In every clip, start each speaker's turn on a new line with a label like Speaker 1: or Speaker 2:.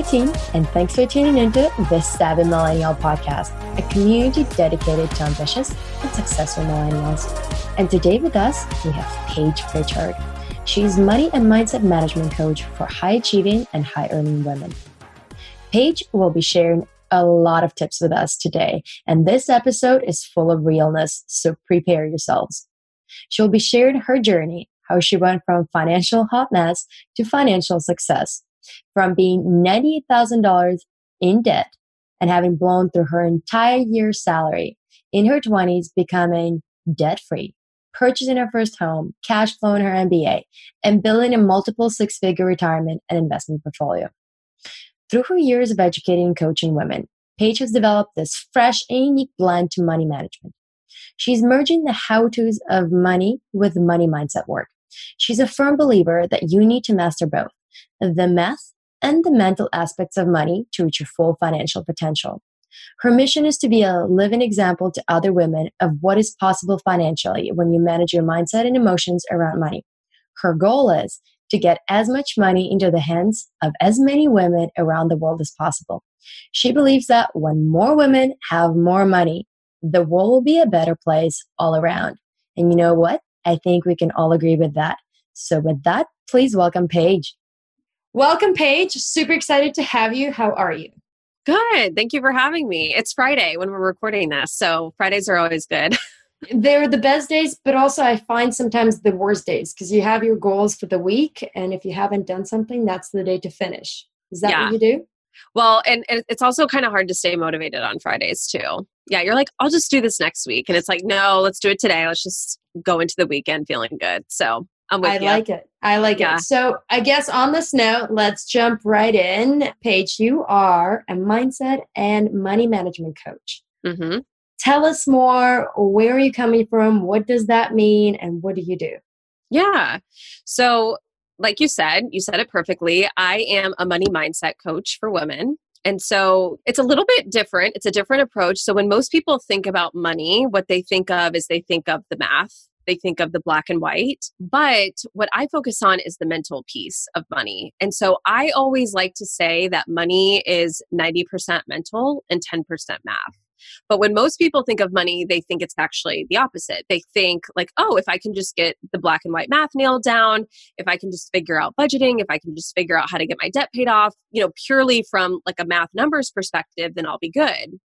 Speaker 1: Hi, team, and thanks for tuning into the Savvy Millennial podcast, a community dedicated to ambitious and successful millennials. And today with us, we have Paige Pritchard. She's money and mindset management coach for high achieving and high earning women. Paige will be sharing a lot of tips with us today, and this episode is full of realness, so prepare yourselves. She'll be sharing her journey, how she went from financial hot mess to financial success from being $98,000 in debt and having blown through her entire year's salary in her 20s, becoming debt free, purchasing her first home, cash flowing her MBA, and building a multiple six figure retirement and investment portfolio. Through her years of educating and coaching women, Paige has developed this fresh and unique blend to money management. She's merging the how to's of money with money mindset work. She's a firm believer that you need to master both the math and the mental aspects of money to reach your full financial potential. Her mission is to be a living example to other women of what is possible financially when you manage your mindset and emotions around money. Her goal is to get as much money into the hands of as many women around the world as possible. She believes that when more women have more money, the world will be a better place all around. And you know what? I think we can all agree with that. So, with that, please welcome Paige. Welcome, Paige. Super excited to have you. How are you?
Speaker 2: Good. Thank you for having me. It's Friday when we're recording this, so Fridays are always good.
Speaker 1: They're the best days, but also I find sometimes the worst days because you have your goals for the week, and if you haven't done something, that's the day to finish. Is that yeah. what you do?
Speaker 2: Well, and, and it's also kind of hard to stay motivated on Fridays too. Yeah, you're like, I'll just do this next week. And it's like, no, let's do it today. Let's just go into the weekend feeling good. So
Speaker 1: I
Speaker 2: you.
Speaker 1: like it. I like yeah. it. So I guess on this note, let's jump right in. Paige, you are a mindset and money management coach. Mm-hmm. Tell us more. Where are you coming from? What does that mean? And what do you do?
Speaker 2: Yeah. So, like you said, you said it perfectly. I am a money mindset coach for women. And so it's a little bit different. It's a different approach. So when most people think about money, what they think of is they think of the math they think of the black and white. But what I focus on is the mental piece of money. And so I always like to say that money is 90% mental and 10% math. But when most people think of money, they think it's actually the opposite. They think, like, oh, if I can just get the black and white math nailed down, if I can just figure out budgeting, if I can just figure out how to get my debt paid off, you know, purely from like a math numbers perspective, then I'll be good.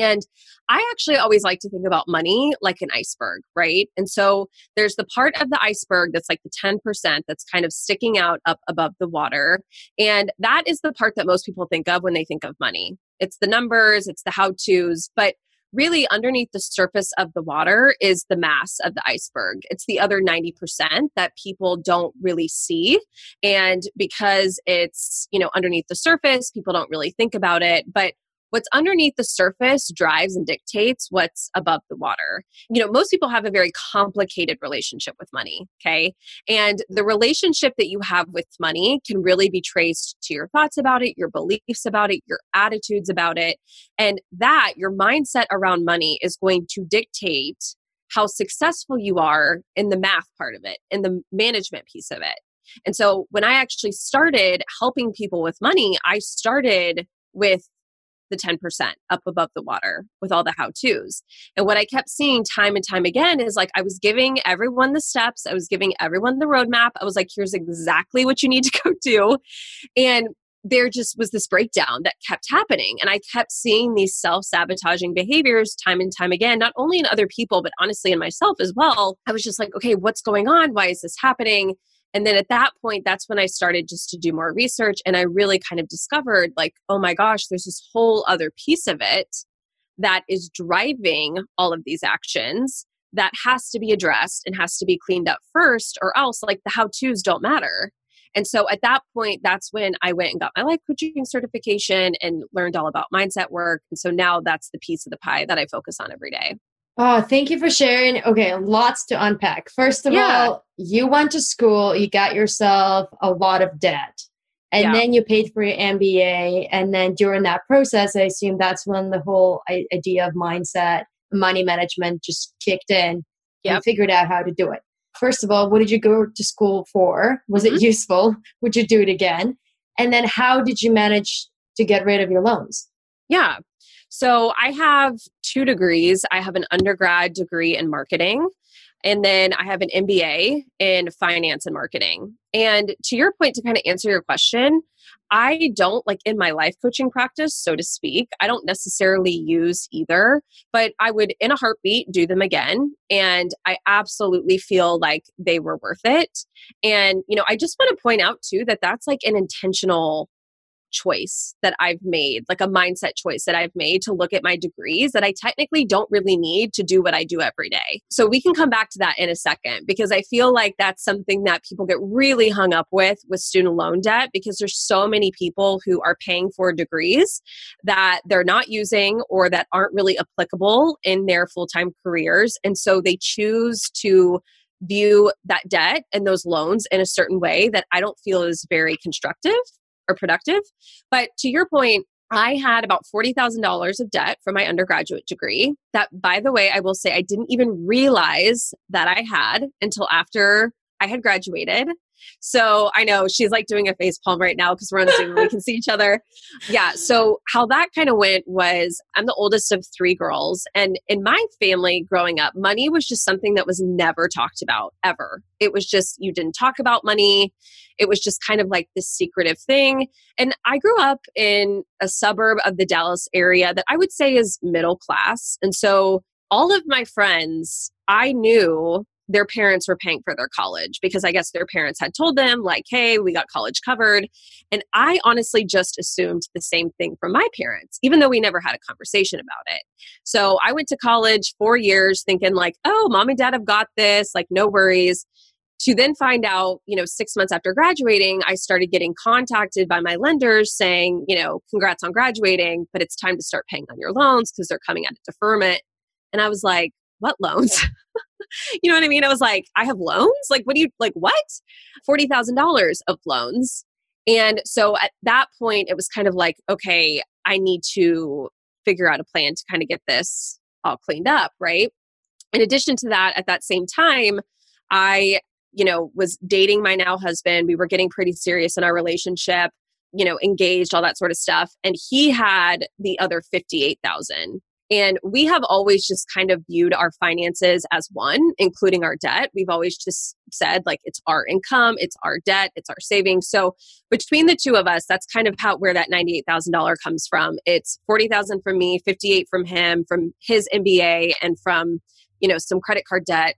Speaker 2: And I actually always like to think about money like an iceberg, right? And so there's the part of the iceberg that's like the 10% that's kind of sticking out up above the water. And that is the part that most people think of when they think of money. It's the numbers, it's the how to's, but really underneath the surface of the water is the mass of the iceberg. It's the other 90% that people don't really see. And because it's, you know, underneath the surface, people don't really think about it. But what's underneath the surface drives and dictates what's above the water. You know, most people have a very complicated relationship with money, okay? And the relationship that you have with money can really be traced to your thoughts about it, your beliefs about it, your attitudes about it. And that, your mindset around money, is going to dictate how successful you are in the math part of it, in the management piece of it. And so when I actually started helping people with money, I started with the 10% up above the water with all the how to's. And what I kept seeing time and time again is like I was giving everyone the steps, I was giving everyone the roadmap. I was like, here's exactly what you need to go do. And there just was this breakdown that kept happening. And I kept seeing these self sabotaging behaviors time and time again, not only in other people, but honestly in myself as well. I was just like, okay, what's going on? Why is this happening? And then at that point, that's when I started just to do more research. And I really kind of discovered, like, oh my gosh, there's this whole other piece of it that is driving all of these actions that has to be addressed and has to be cleaned up first, or else, like, the how to's don't matter. And so at that point, that's when I went and got my life coaching certification and learned all about mindset work. And so now that's the piece of the pie that I focus on every day.
Speaker 1: Oh, thank you for sharing. Okay, lots to unpack. First of yeah. all, you went to school, you got yourself a lot of debt, and yeah. then you paid for your MBA. And then during that process, I assume that's when the whole idea of mindset, money management just kicked in yep. and figured out how to do it. First of all, what did you go to school for? Was mm-hmm. it useful? Would you do it again? And then how did you manage to get rid of your loans?
Speaker 2: Yeah. So I have two degrees. I have an undergrad degree in marketing, and then I have an MBA in finance and marketing. And to your point, to kind of answer your question, I don't like in my life coaching practice, so to speak, I don't necessarily use either, but I would in a heartbeat do them again. And I absolutely feel like they were worth it. And, you know, I just want to point out too that that's like an intentional choice that I've made, like a mindset choice that I've made to look at my degrees that I technically don't really need to do what I do every day. So we can come back to that in a second because I feel like that's something that people get really hung up with with student loan debt because there's so many people who are paying for degrees that they're not using or that aren't really applicable in their full-time careers and so they choose to view that debt and those loans in a certain way that I don't feel is very constructive or productive. But to your point, I had about $40,000 of debt for my undergraduate degree. That, by the way, I will say I didn't even realize that I had until after I had graduated. So I know she's like doing a face palm right now because we're on Zoom we can see each other. Yeah. So how that kind of went was I'm the oldest of three girls. And in my family growing up, money was just something that was never talked about ever. It was just, you didn't talk about money. It was just kind of like this secretive thing. And I grew up in a suburb of the Dallas area that I would say is middle class. And so all of my friends I knew their parents were paying for their college because I guess their parents had told them, like, hey, we got college covered. And I honestly just assumed the same thing from my parents, even though we never had a conversation about it. So I went to college four years thinking, like, oh, mom and dad have got this, like, no worries. To then find out, you know, six months after graduating, I started getting contacted by my lenders saying, you know, congrats on graduating, but it's time to start paying on your loans because they're coming out of deferment. And I was like, what loans? you know what I mean? I was like, I have loans? Like, what do you, like, what? $40,000 of loans. And so at that point, it was kind of like, okay, I need to figure out a plan to kind of get this all cleaned up, right? In addition to that, at that same time, I, you know, was dating my now husband. We were getting pretty serious in our relationship, you know, engaged, all that sort of stuff. And he had the other 58,000 and we have always just kind of viewed our finances as one, including our debt. We've always just said, like, it's our income, it's our debt, it's our savings. So between the two of us, that's kind of how where that $98,000 comes from. It's 40,000 from me, 58 from him, from his MBA, and from, you know, some credit card debt.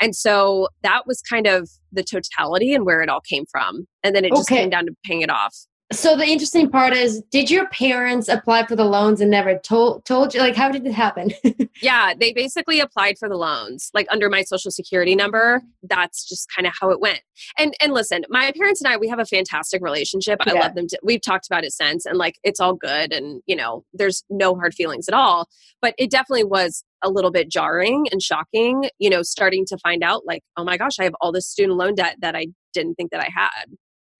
Speaker 2: And so that was kind of the totality and where it all came from. And then it just okay. came down to paying it off
Speaker 1: so the interesting part is did your parents apply for the loans and never told told you? Like how did it happen?
Speaker 2: Yeah they basically applied for the loans like under my social security number. That's just kind of how it went. And and listen my parents and i we have a fantastic relationship. I love them to, we've talked about it since and like it's all good and you know there's no hard feelings at all. But it definitely was a little bit jarring and shocking you know starting to find out like oh my gosh i have all this student loan debt that i didn't think that i had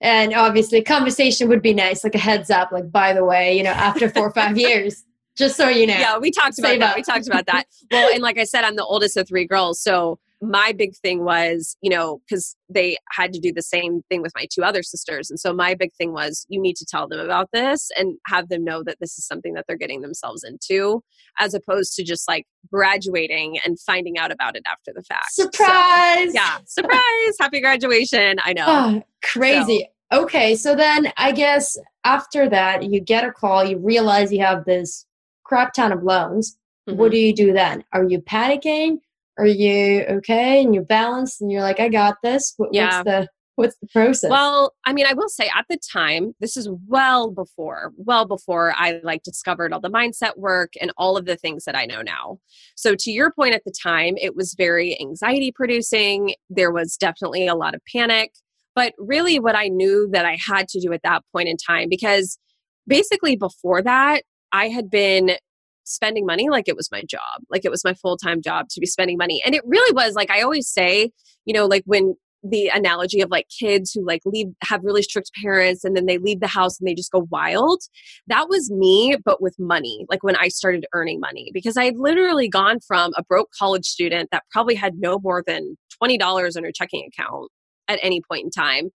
Speaker 1: and obviously conversation would be nice like a heads up like by the way you know after four or five years just so you know
Speaker 2: yeah we talked about that up. we talked about that. Well and like i said i'm the oldest of three girls so my big thing was you know because they had to do the same thing with my two other sisters and so my big thing was you need to tell them about this and have them know that this is something that they're getting themselves into as opposed to just like graduating and finding out about it after the fact.
Speaker 1: Surprise!
Speaker 2: so, yeah surprise! Happy graduation i know.
Speaker 1: Oh, crazy. So, Okay, so then I guess after that, you get a call, you realize you have this crap ton of loans. Mm-hmm. What do you do then? Are you panicking? Are you okay and you're balanced and you're like, I got this? What, yeah. What's the what's the process?
Speaker 2: Well, I mean, I will say at the time, this is well before, well before I like discovered all the mindset work and all of the things that I know now. So to your point at the time, it was very anxiety producing. There was definitely a lot of panic. But really, what I knew that I had to do at that point in time, because basically before that, I had been spending money like it was my job, like it was my full time job to be spending money. And it really was like I always say, you know, like when the analogy of like kids who like leave have really strict parents and then they leave the house and they just go wild that was me but with money like when i started earning money because i had literally gone from a broke college student that probably had no more than $20 in her checking account at any point in time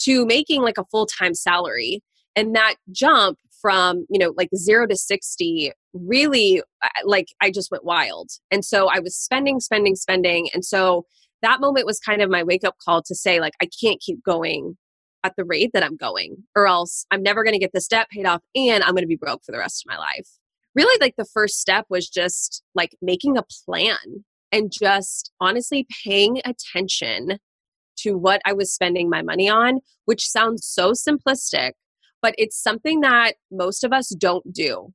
Speaker 2: to making like a full-time salary. And that jump from you know like 0 to 60 really like I just went wild. And so I was spending spending spending. And so that moment was kind of my wake up call to say like I can't keep going at the rate that I'm going or else I'm never going to get this debt paid off and I'm going to be broke for the rest of my life. Really like the first step was just like making a plan and just honestly paying attention to what I was spending my money on, which sounds so simplistic, but it's something that most of us don't do.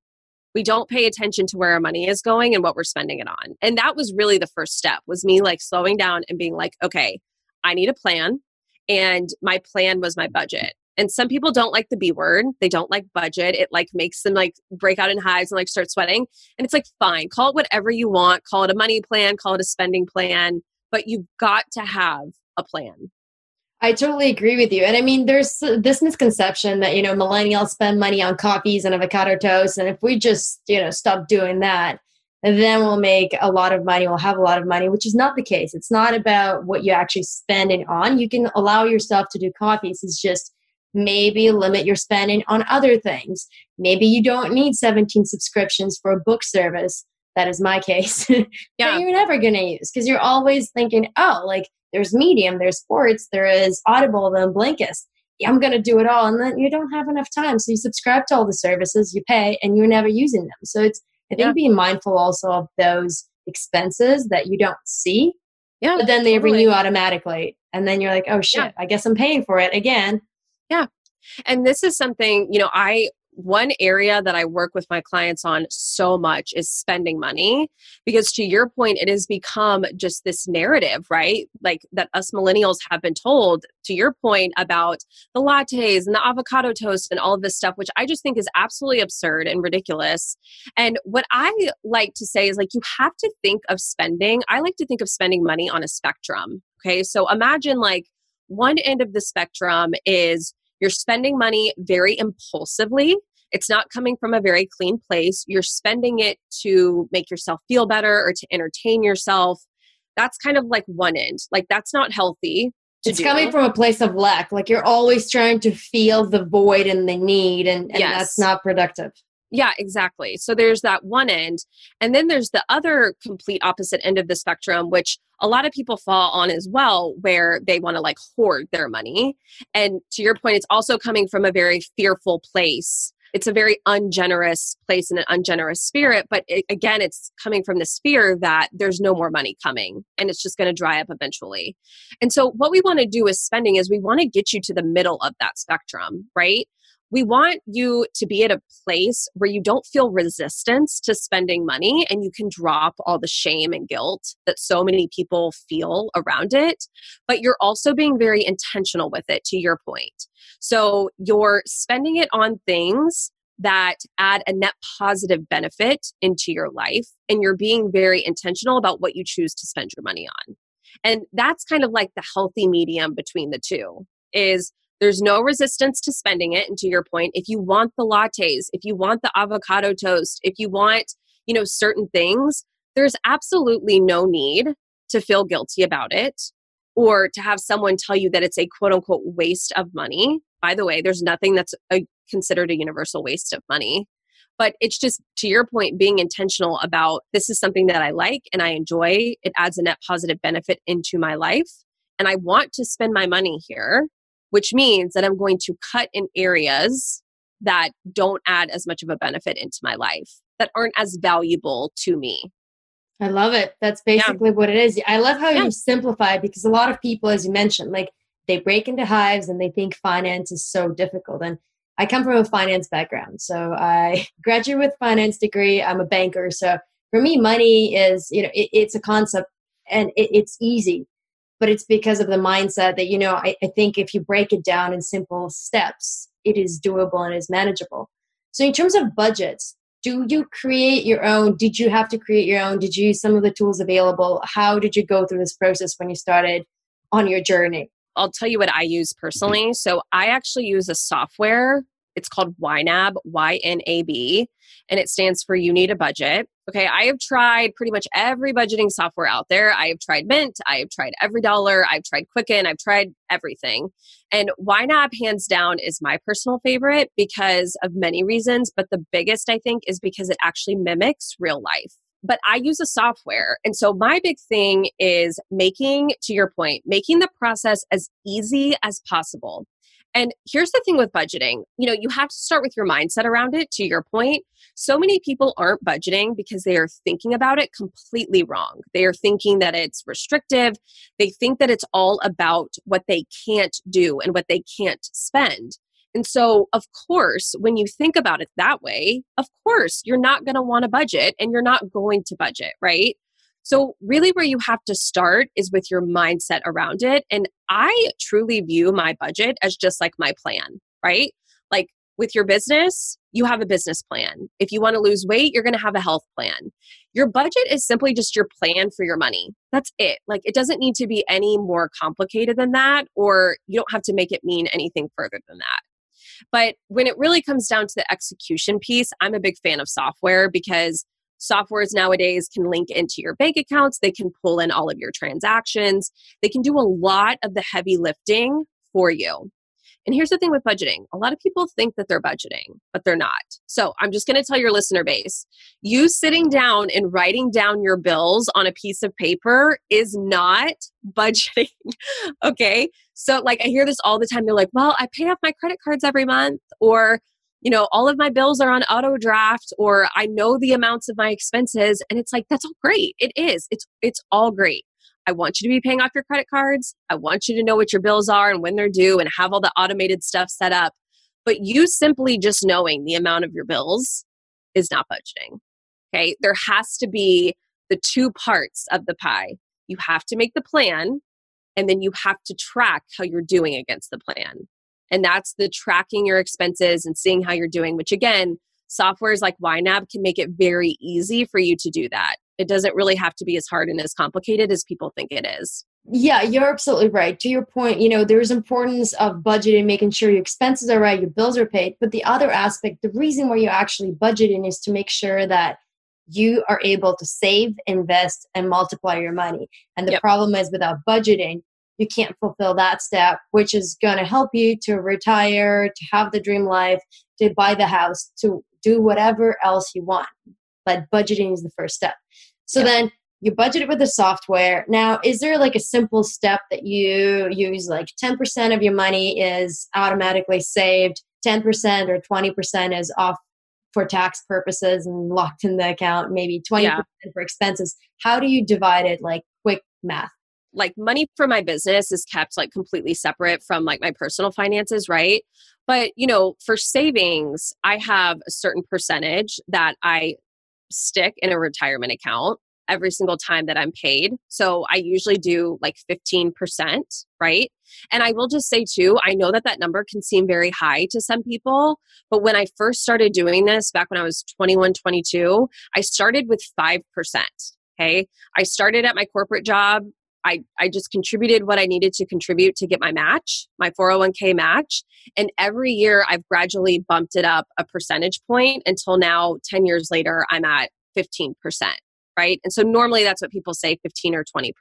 Speaker 2: We don't pay attention to where our money is going and what we're spending it on. And that was really the first step was me like slowing down and being like, okay, I need a plan. And my plan was my budget. And some people don't like the B word. They don't like budget. It like makes them like break out in hives and like start sweating. And it's like, fine, call it whatever you want. Call it a money plan, call it a spending plan, but you've got to have a plan.
Speaker 1: I totally agree with you. And I mean, there's this misconception that, you know, millennials spend money on coffees and avocado toast. And if we just, you know, stop doing that, then we'll make a lot of money, we'll have a lot of money, which is not the case. It's not about what you actually spend it on. You can allow yourself to do coffees. It's just maybe limit your spending on other things. Maybe you don't need 17 subscriptions for a book service. That is my case. yeah. you're never going to use because you're always thinking, oh, like there's Medium, there's Sports, there is Audible, then Blinkist. I'm going to do it all. And then you don't have enough time. So you subscribe to all the services, you pay, and you're never using them. So it's, I think, yeah. being mindful also of those expenses that you don't see. Yeah. But then they totally. renew automatically. And then you're like, oh shit, yeah. I guess I'm paying for it again.
Speaker 2: Yeah. And this is something, you know, I one area that I work with my clients on so much is spending money because to your point it has become just this narrative right? Like that us millennials have been told to your point about the lattes and the avocado toast and all of this stuff which I just think is absolutely absurd and ridiculous. And what I like to say is like you have to think of spending I like to think of spending money on a spectrum okay? So imagine like one end of the spectrum is you're spending money very impulsively. It's not coming from a very clean place. You're spending it to make yourself feel better or to entertain yourself. That's kind of like one end. Like, that's not healthy.
Speaker 1: it's do. coming from a place of lack. Like, you're always trying to feel the void and the need, and, and yes. that's not productive.
Speaker 2: Yeah, exactly. So there's that one end. And then there's the other complete opposite end of the spectrum, which a lot of people fall on as well, where they want to like hoard their money. And to your point, it's also coming from a very fearful place. It's a very ungenerous place and an ungenerous spirit. But it, again, it's coming from this fear that there's no more money coming and it's just going to dry up eventually. And so, what we want to do with spending is we want to get you to the middle of that spectrum, right? We want you to be at a place where you don't feel resistance to spending money and you can drop all the shame and guilt that so many people feel around it. But you're also being very intentional with it, to your point. So you're spending it on things that add a net positive benefit into your life and you're being very intentional about what you choose to spend your money on. And that's kind of like the healthy medium between the two is there's no resistance to spending it. And to your point, if you want the lattes, if you want the avocado toast, if you want, you know, certain things, there's absolutely no need to feel guilty about it or to have someone tell you that it's a quote unquote waste of money. By the way, there's nothing that's a, considered a universal waste of money. But it's just to your point, being intentional about this is something that I like and I enjoy. It adds a net positive benefit into my life. And I want to spend my money here which means that I'm going to cut in areas that don't add as much of a benefit into my life, that aren't as valuable to me.
Speaker 1: I love it. That's basically yeah. what it is. I love how yeah. you simplify because a lot of people, as you mentioned, like they break into hives and they think finance is so difficult. And I come from a finance background. So I graduated with finance degree. I'm a banker. So for me, money is, you know, it, it's a concept and it, it's easy but it's because of the mindset that you know I, I, think if you break it down in simple steps it is doable and is manageable. So in terms of budgets do you create your own did you have to create your own? Did you use some of the tools available? How did you go through this process when you started on your journey?
Speaker 2: I'll tell you what i use personally. So i actually use a software It's called YNAB, Y N A B, and it stands for You Need a Budget. Okay, I have tried pretty much every budgeting software out there. I have tried Mint, I have tried EveryDollar, I've tried Quicken, I've tried everything. And YNAB, hands down, is my personal favorite because of many reasons. But the biggest, I think, is because it actually mimics real life but I use a software. And so my big thing is making, to your point, making the process as easy as possible. And here's the thing with budgeting you know, you have to start with your mindset around it, to your point. So many people aren't budgeting because they are thinking about it completely wrong. They are thinking that it's restrictive. They think that it's all about what they can't do and what they can't spend. And so, of course, when you think about it that way, of course, you're not going to want to budget and you're not going to budget, right? So, really, where you have to start is with your mindset around it. And I truly view my budget as just like my plan, right? Like with your business, you have a business plan. If you want to lose weight, you're going to have a health plan. Your budget is simply just your plan for your money. That's it. Like it doesn't need to be any more complicated than that, or you don't have to make it mean anything further than that. But when it really comes down to the execution piece, I'm a big fan of software because softwares nowadays can link into your bank accounts, they can pull in all of your transactions, they can do a lot of the heavy lifting for you. And here's the thing with budgeting a lot of people think that they're budgeting, but they're not. So I'm just going to tell your listener base you sitting down and writing down your bills on a piece of paper is not budgeting. okay. So, like, I hear this all the time. They're like, well, I pay off my credit cards every month, or you know, all of my bills are on auto draft or I know the amounts of my expenses and it's like that's all great. It is. It's it's all great. I want you to be paying off your credit cards. I want you to know what your bills are and when they're due and have all the automated stuff set up. But you simply just knowing the amount of your bills is not budgeting. Okay? There has to be the two parts of the pie. You have to make the plan and then you have to track how you're doing against the plan. And that's the tracking your expenses and seeing how you're doing, which again, softwares like YNAB can make it very easy for you to do that. It doesn't really have to be as hard and as complicated as people think it is.
Speaker 1: Yeah, you're absolutely right. To your point, you know, there's importance of budgeting, making sure your expenses are right, your bills are paid. But the other aspect, the reason why you're actually budgeting is to make sure that you are able to save, invest, and multiply your money. And the yep. problem is without budgeting, you can't fulfill that step, which is going to help you to retire, to have the dream life, to buy the house, to do whatever else you want. But budgeting is the first step. So yeah. then you budget it with the software. Now, is there like a simple step that you use? Like 10% of your money is automatically saved, 10% or 20% is off for tax purposes and locked in the account, maybe 20% yeah. for expenses. How do you divide it like quick math?
Speaker 2: Like money for my business is kept like completely separate from like my personal finances, right? But, you know, for savings, I have a certain percentage that I stick in a retirement account every single time that I'm paid. So I usually do like 15%, right? And I will just say too, I know that that number can seem very high to some people, but when I first started doing this back when I was 21, 22, I started with 5%. Okay. I started at my corporate job I, I just contributed what I needed to contribute to get my match, my 401k match. And every year I've gradually bumped it up a percentage point until now, 10 years later, I'm at 15%, right? And so normally that's what people say 15 or 20%.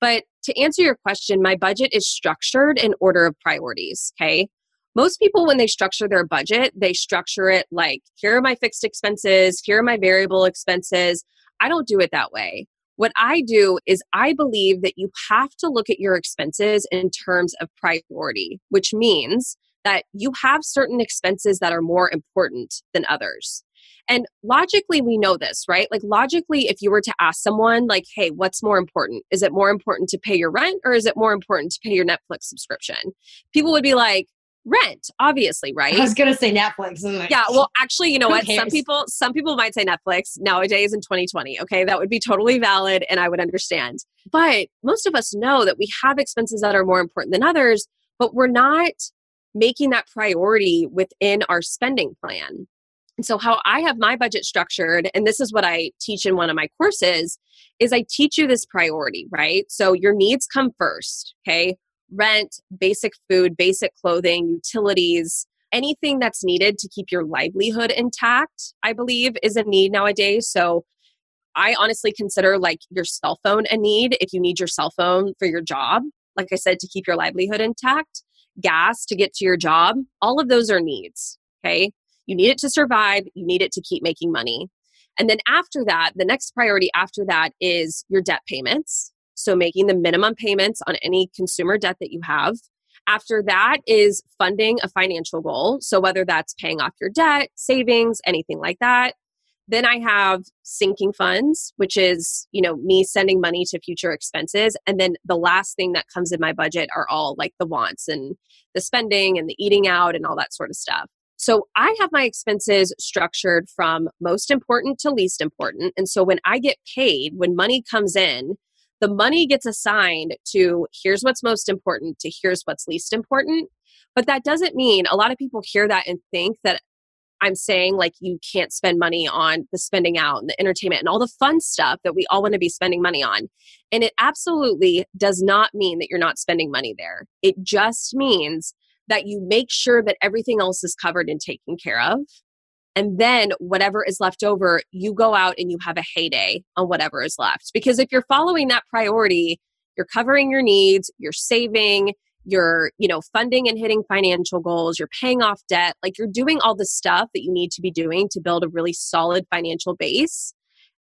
Speaker 2: But to answer your question, my budget is structured in order of priorities, okay? Most people, when they structure their budget, they structure it like here are my fixed expenses, here are my variable expenses. I don't do it that way. What I do is I believe that you have to look at your expenses in terms of priority, which means that you have certain expenses that are more important than others. And logically, we know this, right? Like, logically, if you were to ask someone, like, hey, what's more important? Is it more important to pay your rent or is it more important to pay your Netflix subscription? People would be like, rent obviously right?
Speaker 1: i was gonna say netflix
Speaker 2: yeah well actually you know what? Some people some people might say netflix nowadays in 2020 okay? That would be totally valid and i would understand. But most of us know that we have expenses that are more important than others but we're not making that priority within our spending plan. And so how i have my budget structured and this is what i teach in one of my courses is i teach you this priority right? So your needs come first okay rent, basic food, basic clothing, utilities, anything that's needed to keep your livelihood intact, I believe, is a need nowadays. So I honestly consider like your cell phone a need if you need your cell phone for your job. Like I said, to keep your livelihood intact, gas to get to your job, all of those are needs. Okay. You need it to survive, you need it to keep making money. And then after that, the next priority after that is your debt payments. So making the minimum payments on any consumer debt that you have. After that is funding a financial goal. So whether that's paying off your debt, savings, anything like that. Then I have sinking funds, which is, you know, me sending money to future expenses. And then the last thing that comes in my budget are all like the wants and the spending and the eating out and all that sort of stuff. So I have my expenses structured from most important to least important. And so when I get paid, when money comes in, the money gets assigned to here's what's most important to here's what's least important. But that doesn't mean a lot of people hear that and think that I'm saying like you can't spend money on the spending out and the entertainment and all the fun stuff that we all want to be spending money on. And it absolutely does not mean that you're not spending money there. It just means that you make sure that everything else is covered and taken care of. And then whatever is left over, you go out and you have a heyday on whatever is left. Because if you're following that priority, you're covering your needs, you're saving, you're you know funding and hitting financial goals you're paying off debt like you're doing all the stuff that you need to be doing to build a really solid financial base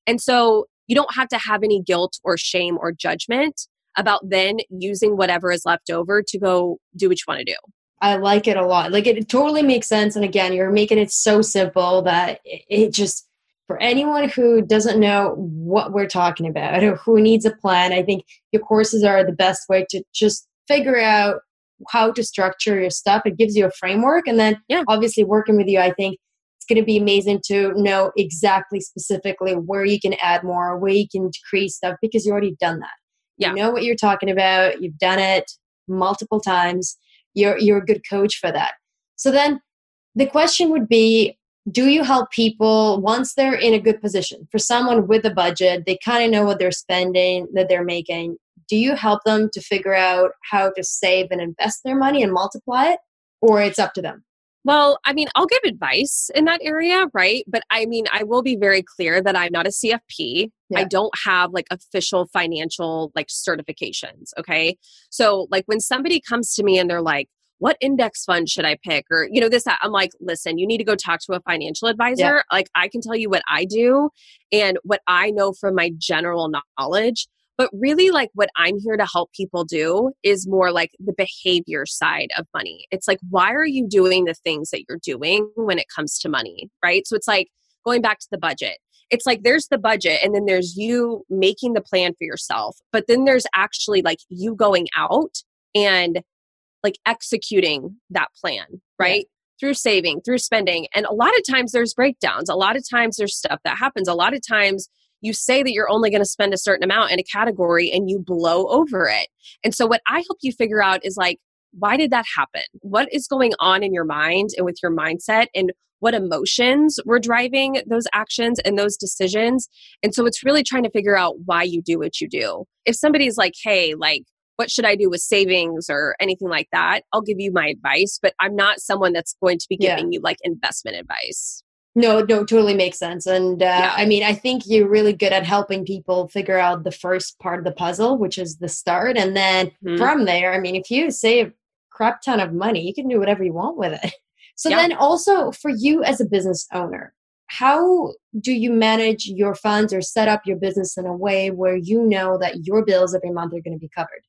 Speaker 2: and so you don't have to have any guilt or shame or judgment about then using whatever is left over to go do what you want to do
Speaker 1: i like it a lot like it totally makes sense and again you're making it so simple that it just for anyone who doesn't know what we're talking about or who needs a plan i think your courses are the best way to just figure out how to structure your stuff. It gives you a framework. And then yeah. obviously working with you, I think it's going to be amazing to know exactly specifically where you can add more, where you can decrease stuff because you've already done that. Yeah. You know what you're talking about. You've done it multiple times. You're you're a good coach for that. So then the question would be do you help people once they're in a good position? For someone with a budget they kind of know what they're spending that they're making. Do you help them to figure out how to save and invest their money and multiply it or it's up to them
Speaker 2: well, I mean, I'll give advice in that area, right? But I mean, I will be very clear that I'm not a CFP. Yeah. I don't have like official financial like certifications, okay? So, like when somebody comes to me and they're like, "What index fund should I pick?" or you know, this that, I'm like, "Listen, you need to go talk to a financial advisor." Yeah. Like I can tell you what I do and what I know from my general knowledge but really, like what I'm here to help people do is more like the behavior side of money. It's like, why are you doing the things that you're doing when it comes to money? Right. So it's like going back to the budget. It's like there's the budget, and then there's you making the plan for yourself. But then there's actually like you going out and like executing that plan, right? Yeah through saving, through spending. And a lot of times there's breakdowns. A lot of times there's stuff that happens. A lot of times you say that you're only going to spend a certain amount in a category and you blow over it. And so, what I help you figure out is like, why did that happen? What is going on in your mind and with your mindset? And what emotions were driving those actions and those decisions. And so it's really trying to figure out why you do what you do. If somebody's like, hey, like, what should I do with savings or anything like that? I'll give you my advice, but I'm not someone that's going to be giving yeah. you like investment advice.
Speaker 1: No, no, totally makes sense. And uh, yeah. I mean, I think you're really good at helping people figure out the first part of the puzzle, which is the start. And then mm-hmm. from there, I mean, if you save a crap ton of money, you can do whatever you want with it. So yeah. then also for you as a business owner, how do you manage your funds or set up your business in a way where you know that your bills every month are going to be covered?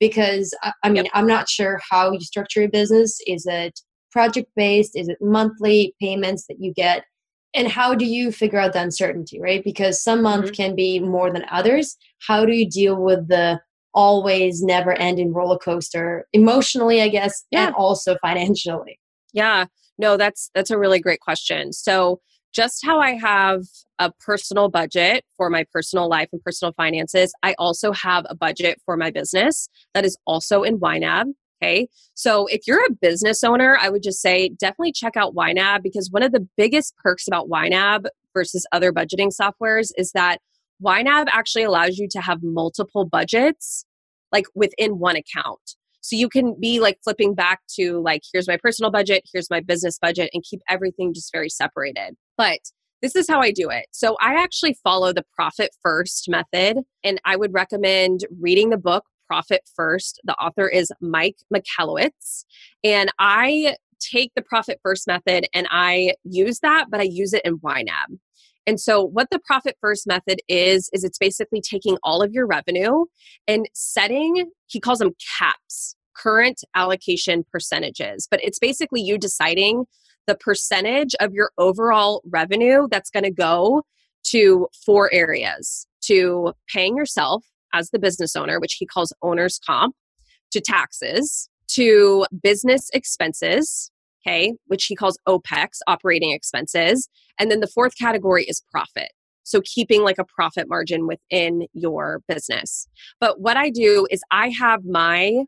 Speaker 1: Because I mean, yep. I'm not sure how you structure your business. Is it project based? Is it monthly payments that you get? And how do you figure out the uncertainty, right? Because some month mm-hmm. can be more than others. How do you deal with the always never ending roller coaster emotionally, I guess, yeah. and also financially?
Speaker 2: Yeah. No, that's that's a really great question. So just how I have a personal budget for my personal life and personal finances, I also have a budget for my business that is also in YNAB. Okay. So if you're a business owner, I would just say definitely check out YNAB because one of the biggest perks about YNAB versus other budgeting softwares is that YNAB actually allows you to have multiple budgets like within one account. So you can be like flipping back to like, here's my personal budget, here's my business budget, and keep everything just very separated. But this is how I do it. So I actually follow the profit first method, and I would recommend reading the book Profit First. The author is Mike Michalowicz. And I take the profit first method and I use that, but I use it in YNAB. And so, what the profit first method is, is it's basically taking all of your revenue and setting, he calls them caps, current allocation percentages. But it's basically you deciding the percentage of your overall revenue that's going to go to four areas to paying yourself as the business owner, which he calls owner's comp, to taxes, to business expenses, okay, which he calls OPEX, operating expenses. And then the fourth category is profit. So keeping like a profit margin within your business. But what I do is I have my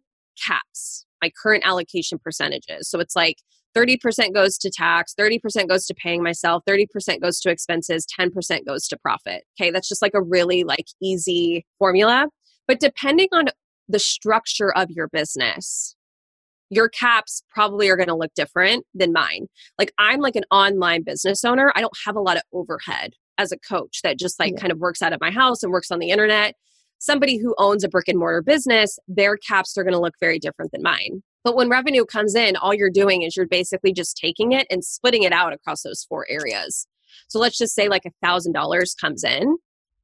Speaker 2: caps, my current allocation percentages. So it's like 30% goes to tax, 30% goes to paying myself, 30% goes to expenses, 10% goes to profit. Okay, that's just like a really like easy formula. But depending on the structure of your business, your caps probably are going to look different than mine. Like I'm like an online business owner. I don't have a lot of overhead as a coach that just like yeah. kind of works out of my house and works on the internet. Somebody who owns a brick and mortar business, their caps are going to look very different than mine. But when revenue comes in, all you're doing is you're basically just taking it and splitting it out across those four areas. So let's just say like a thousand dollars comes in.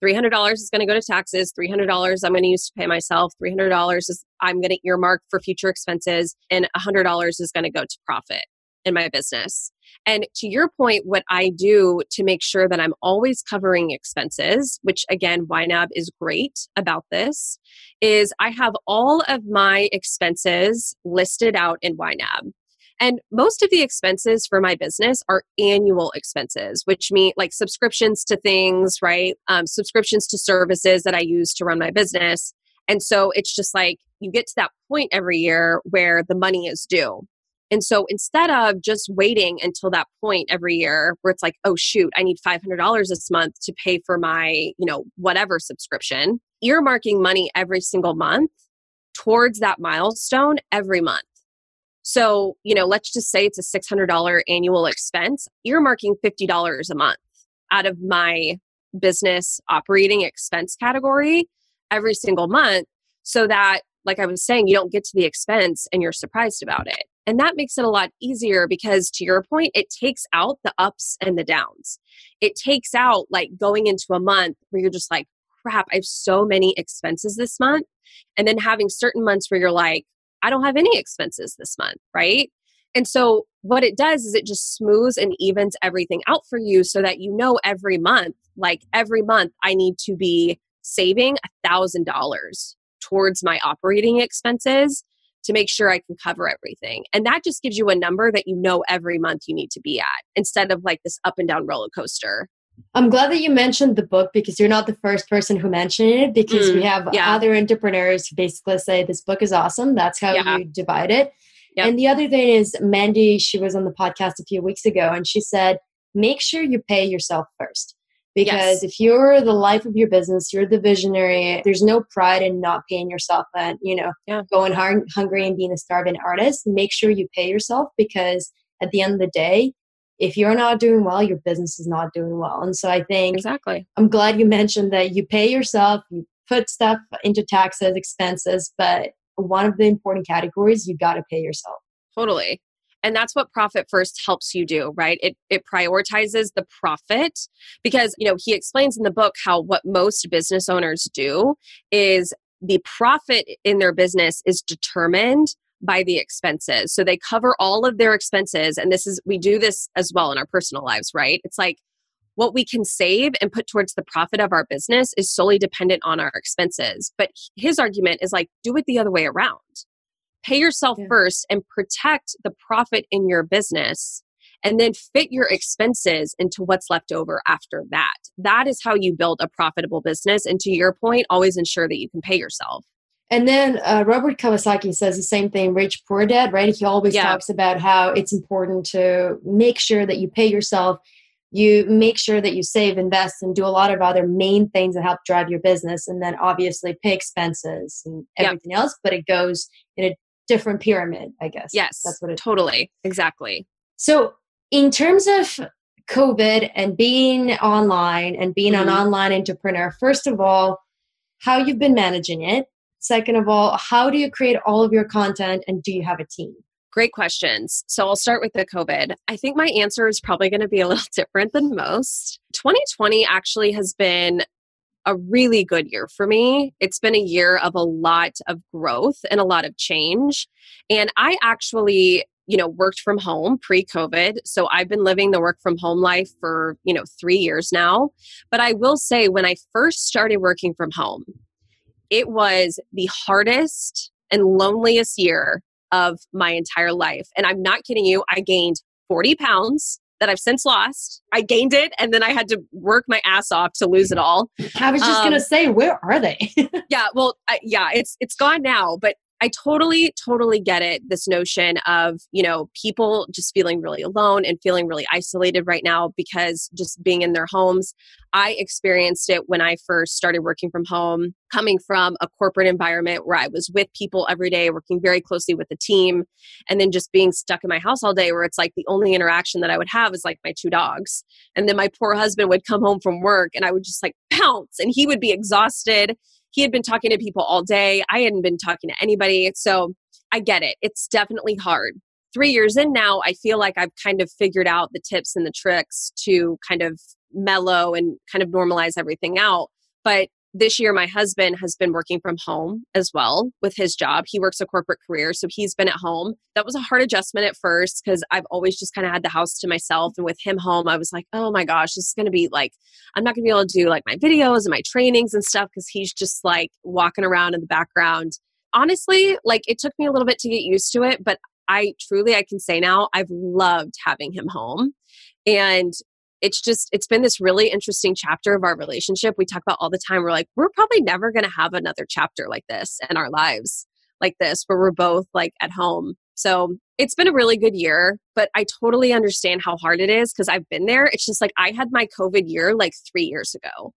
Speaker 2: $300 is going to go to taxes. $300 I'm going to use to pay myself. $300 is I'm going to earmark for future expenses. And $100 is going to go to profit in my business. And to your point, what I do to make sure that I'm always covering expenses, which again, YNAB is great about this, is I have all of my expenses listed out in YNAB. And most of the expenses for my business are annual expenses, which mean like subscriptions to things, right? Um, subscriptions to services that I use to run my business. And so it's just like you get to that point every year where the money is due. And so instead of just waiting until that point every year where it's like, oh shoot, I need $500 this month to pay for my, you know, whatever subscription, earmarking money every single month towards that milestone every month. So, you know, let's just say it's a $600 annual expense, earmarking $50 a month out of my business operating expense category every single month so that, like I was saying, you don't get to the expense and you're surprised about it. And that makes it a lot easier because, to your point, it takes out the ups and the downs. It takes out like going into a month where you're just like, crap, I have so many expenses this month. And then having certain months where you're like, I don't have any expenses this month, right? And so what it does is it just smooths and evens everything out for you so that you know every month, like every month, I need to be saving a thousand dollars towards my operating expenses to make sure I can cover everything. And that just gives you a number that you know every month you need to be at instead of like this up and down roller coaster.
Speaker 1: I'm glad that you mentioned the book because you're not the first person who mentioned it because mm, we have yeah. other entrepreneurs who basically say this book is awesome. That's how yeah. you divide it. Yep. And the other thing is Mandy, she was on the podcast a few weeks ago and she said, make sure you pay yourself first. Because yes. if you're the life of your business, you're the visionary, there's no pride in not paying yourself and, you know, yeah. going hard, hungry and being a starving artist. Make sure you pay yourself because at the end of the day, if you're not doing well, your business is not doing well. And so I think
Speaker 2: exactly.
Speaker 1: I'm glad you mentioned that you pay yourself, you put stuff into taxes, expenses, but one of the important categories you've got to pay yourself.
Speaker 2: Totally and that's what profit first helps you do right? It it prioritizes the profit because you know he explains in the book how what most business owners do is the profit in their business is determined by the expenses. So they cover all of their expenses and this is we do this as well in our personal lives right? It's like what we can save and put towards the profit of our business is solely dependent on our expenses. But his argument is like do it the other way around pay yourself yeah. first and protect the profit in your business and then fit your expenses into what's left over after that. That is how you build a profitable business. And to your point, always ensure that you can pay yourself.
Speaker 1: And then uh, Robert Kiyosaki says the same thing, rich poor dad, right? He always yeah. talks about how it's important to make sure that you pay yourself, you make sure that you save, invest, and do a lot of other main things that help drive your business. And then obviously pay expenses and everything else, but it goes in a different pyramid, I guess.
Speaker 2: Yes.
Speaker 1: That's what it
Speaker 2: totally. Exactly.
Speaker 1: So in terms of COVID and being online and being mm-hmm. an online entrepreneur, first of all, how you've been managing it. Second of all, how do you create all of your content and do you have a team?
Speaker 2: Great questions. So I'll start with the COVID. I think my answer is probably going to be a little different than most. 2020 actually has been a really good year for me. It's been a year of a lot of growth and a lot of change. And I actually you know worked from home pre-covid so i've been living the work from home life for you know 3 years now but i will say when i first started working from home it was the hardest and loneliest year of my entire life and i'm not kidding you i gained 40 pounds that I've since lost. I gained it and then I had to work my ass off to lose it all.
Speaker 1: I was just um, going to say where are they?
Speaker 2: yeah, well I, yeah, it's it's gone now, but I totally, totally get it. This notion of, you know, people just feeling really alone and feeling really isolated right now because just being in their homes. I experienced it when I first started working from home, coming from a corporate environment where I was with people every day, working very closely with the team, and then just being stuck in my house all day where it's like the only interaction that I would have is like my two dogs. And then my poor husband would come home from work and I would just like pounce and he would be exhausted he had been talking to people all day. I hadn't been talking to anybody. So I get it. It's definitely hard. Three years in now, I feel like I've kind of figured out the tips and the tricks to kind of mellow and kind of normalize everything out. But this year my husband has been working from home as well with his job. He works a corporate career so he's been at home. That was a hard adjustment at first because i've always just kind of had the house to myself and with him home i was like oh my gosh this is going to be like i'm not going to be able to do like my videos and my trainings and stuff because he's just like walking around in the background. Honestly like it took me a little bit to get used to it but i truly i can say now i've loved having him home. And it's just it's been this really interesting chapter of our relationship. We talk about all the time we're like we're probably never going to have another chapter like this in our lives like this where we're both like at home. So it's been a really good year but i totally understand how hard it is because i've been there. It's just like i had my covid year like three years ago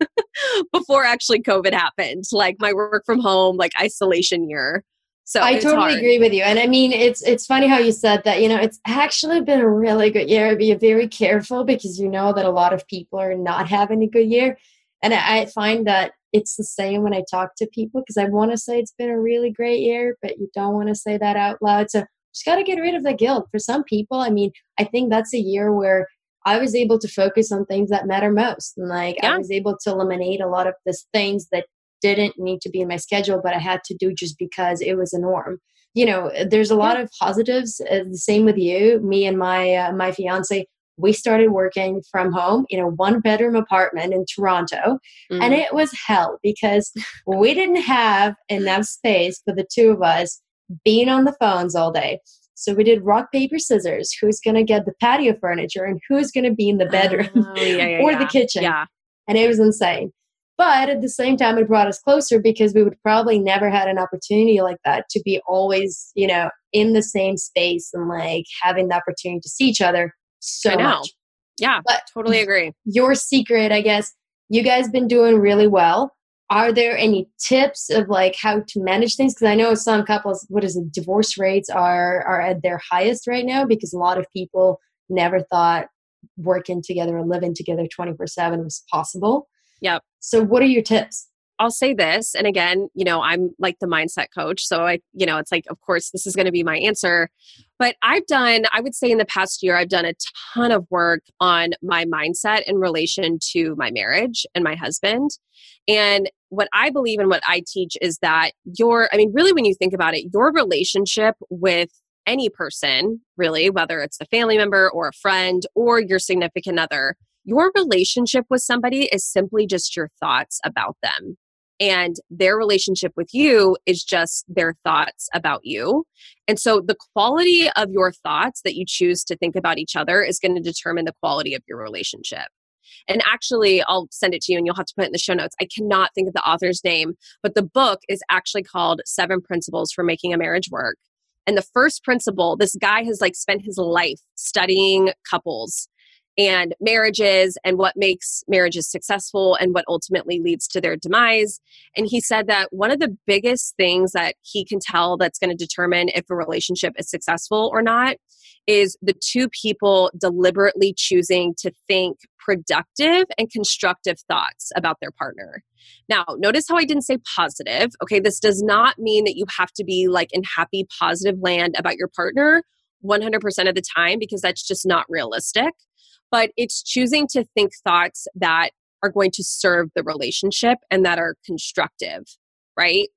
Speaker 2: before actually covid happened like my work from home like isolation year so
Speaker 1: I totally
Speaker 2: hard.
Speaker 1: agree with you. And I mean, it's it's funny how you said that. You know, it's actually been a really good year. Be very careful because you know that a lot of people are not having a good year. And I find that it's the same when I talk to people because I want to say it's been a really great year, but you don't want to say that out loud. So just got to get rid of the guilt. For some people, I mean, I think that's a year where I was able to focus on things that matter most. And like yeah. I was able to eliminate a lot of these things that didn't need to be in my schedule, but I had to do just because it was a norm. You know, there's a lot of positives. Uh, the same with you, me and my uh, my fiance. We started working from home in a one bedroom apartment in Toronto, mm. and it was hell because we didn't have enough space for the two of us being on the phones all day. So we did rock, paper, scissors. Who's going to get the patio furniture and who's going to be in the bedroom oh, yeah, yeah, or yeah. the kitchen?
Speaker 2: Yeah.
Speaker 1: And it was insane. But at the same time, it brought us closer because we would probably never had an opportunity like that to be always, you know, in the same space and like having the opportunity to see each other so much.
Speaker 2: Yeah, but totally agree.
Speaker 1: Your secret, I guess, you guys been doing really well. Are there any tips of like how to manage things? Because I know some couples, what is it, divorce rates are are at their highest right now because a lot of people never thought working together and living together 24 7 was possible.
Speaker 2: Yep.
Speaker 1: So, what are your tips?
Speaker 2: I'll say this, and again, you know, I'm like the mindset coach. So I, you know, it's like, of course, this is going to be my answer. But I've done, I would say in the past year, I've done a ton of work on my mindset in relation to my marriage and my husband. And what I believe and what I teach is that your, I mean, really, when you think about it, your relationship with any person, really, whether it's a family member or a friend or your significant other, your relationship with somebody is simply just your thoughts about them. And their relationship with you is just their thoughts about you. And so the quality of your thoughts that you choose to think about each other is going to determine the quality of your relationship. And actually, I'll send it to you and you'll have to put it in the show notes. I cannot think of the author's name, but the book is actually called Seven Principles for Making a Marriage Work. And the first principle, this guy has like spent his life studying couples and marriages and what makes marriages successful and what ultimately leads to their demise. And he said that one of the biggest things that he can tell that's going to determine if a relationship is successful or not is the two people deliberately choosing to think productive and constructive thoughts about their partner. Now, notice how I didn't say positive. Okay, this does not mean that you have to be like in happy, positive land about your partner 100% of the time because that's just not realistic. But it's choosing to think thoughts that are going to serve the relationship and that are constructive, right?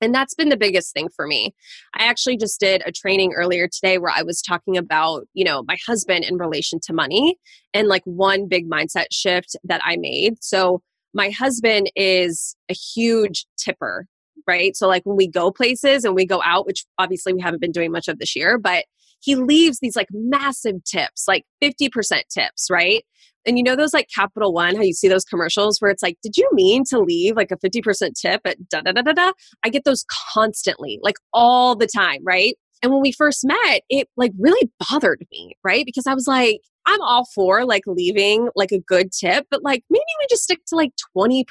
Speaker 2: And that's been the biggest thing for me. I actually just did a training earlier today where I was talking about, you know, my husband in relation to money and like one big mindset shift that I made. So, my husband is a huge tipper, right? So, like when we go places and we go out, which obviously we haven't been doing much of this year, but he leaves these like massive tips, like 50% tips, right? And you know those like Capital One, how you see those commercials where it's like, did you mean to leave like a 50% tip at da da da da da? I get those constantly, like all the time, right? And when we first met, it like really bothered me, right? Because I was like, I'm all for like leaving like a good tip, but like maybe we just stick to like 20%.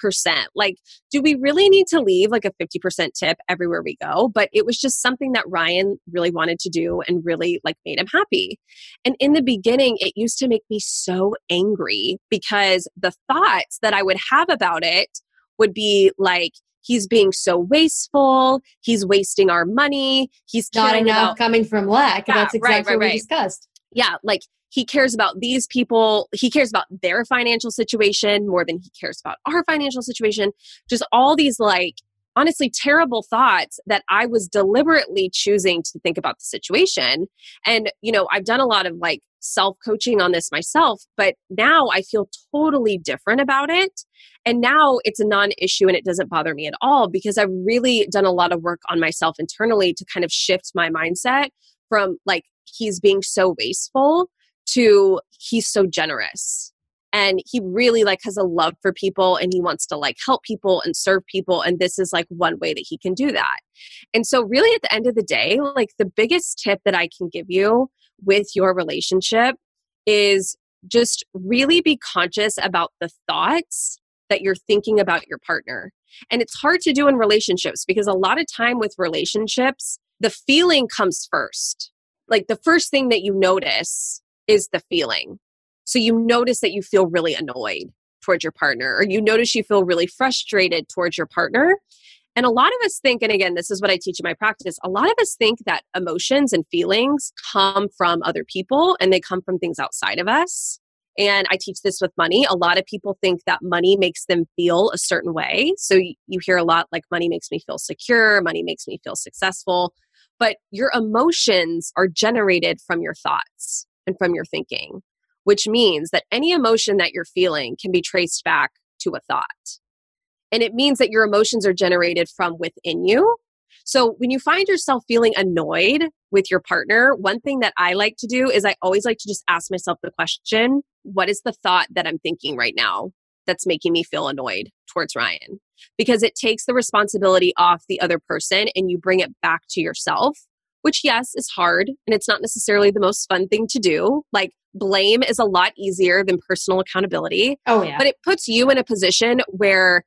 Speaker 2: Like, do we really need to leave like a 50% tip everywhere we go? But it was just something that Ryan really wanted to do and really like made him happy. And in the beginning, it used to make me so angry because the thoughts that I would have about it would be like, he's being so wasteful he's wasting our money he's
Speaker 1: not enough about, coming from lack yeah, that's exactly right, right, what we discussed
Speaker 2: yeah like he cares about these people he cares about their financial situation more than he cares about our financial situation just all these like honestly terrible thoughts that I was deliberately choosing to think about the situation. And, you know, I've done a lot of like self coaching on this myself, but now I feel totally different about it. And now it's a non issue and it doesn't bother me at all because I've really done a lot of work on myself internally to kind of shift my mindset from like he's being so wasteful to he's so generous. And he really like has a love for people and he wants to like help people and serve people and this is like one way that he can do that. And so really at the end of the day like the biggest tip that i can give you with your relationship is just really be conscious about the thoughts that you're thinking about your partner. And it's hard to do in relationships because a lot of time with relationships the feeling comes first like the first thing that you notice is the feeling so you notice that you feel really annoyed towards your partner, or you notice you feel really frustrated towards your partner. And a lot of us think, and again, this is what I teach in my practice, a lot of us think that emotions and feelings come from other people and they come from things outside of us. And I teach this with money. A lot of people think that money makes them feel a certain way. So you hear a lot like money makes me feel secure, money makes me feel successful. But your emotions are generated from your thoughts and from your thinking which means that any emotion that you're feeling can be traced back to a thought. And it means that your emotions are generated from within you. So when you find yourself feeling annoyed with your partner, one thing that I like to do is I always like to just ask myself the question what is the thought that I'm thinking right now that's making me feel annoyed towards Ryan? Because it takes the responsibility off the other person and you bring it back to yourself which, yes, is hard and it's not necessarily the most fun thing to do. Like, blame is a lot easier than personal accountability.
Speaker 1: Oh, yeah.
Speaker 2: But it puts you in a position where,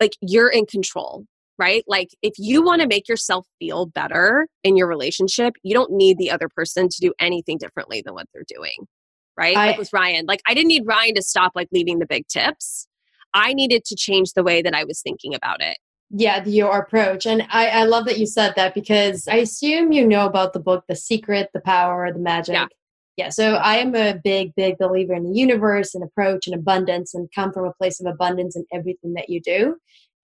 Speaker 2: like, you're in control, right? Like, if you want to make yourself feel better in your relationship, you don't need the other person to do anything differently than what they're doing, right? I, like with Ryan. Like, I didn't need Ryan to stop, like, leaving the big tips. I needed to change the way that I was thinking about it
Speaker 1: yeah your approach and I, I love that you said that because i assume you know about the book the secret the power the magic yeah. yeah so i am a big big believer in the universe and approach and abundance and come from a place of abundance in everything that you do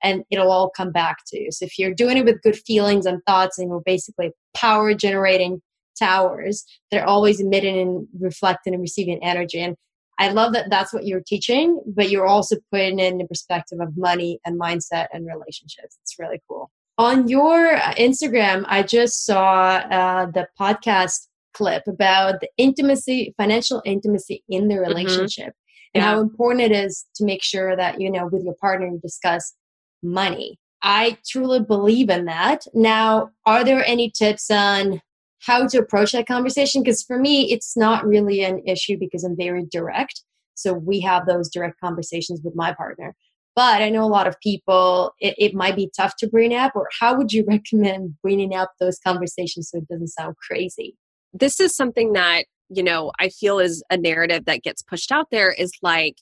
Speaker 1: and it'll all come back to you so if you're doing it with good feelings and thoughts and you're basically power generating towers that are always emitting and reflecting and receiving energy and I love that that's what you're teaching, but you're also putting in the perspective of money and mindset and relationships. It's really cool. On your uh, Instagram, I just saw uh, the podcast clip about the intimacy, financial intimacy in the mm-hmm. relationship, mm-hmm. and yeah. how important it is to make sure that, you know, with your partner, you discuss money. I truly believe in that. Now, are there any tips on how to approach that conversation because for me it's not really an issue because i'm very direct. So we have those direct conversations with my partner. But i know a lot of people it, it might be tough to bring up or how would you recommend bringing up those conversations so it doesn't sound crazy?
Speaker 2: This is something that you know i feel is a narrative that gets pushed out there is like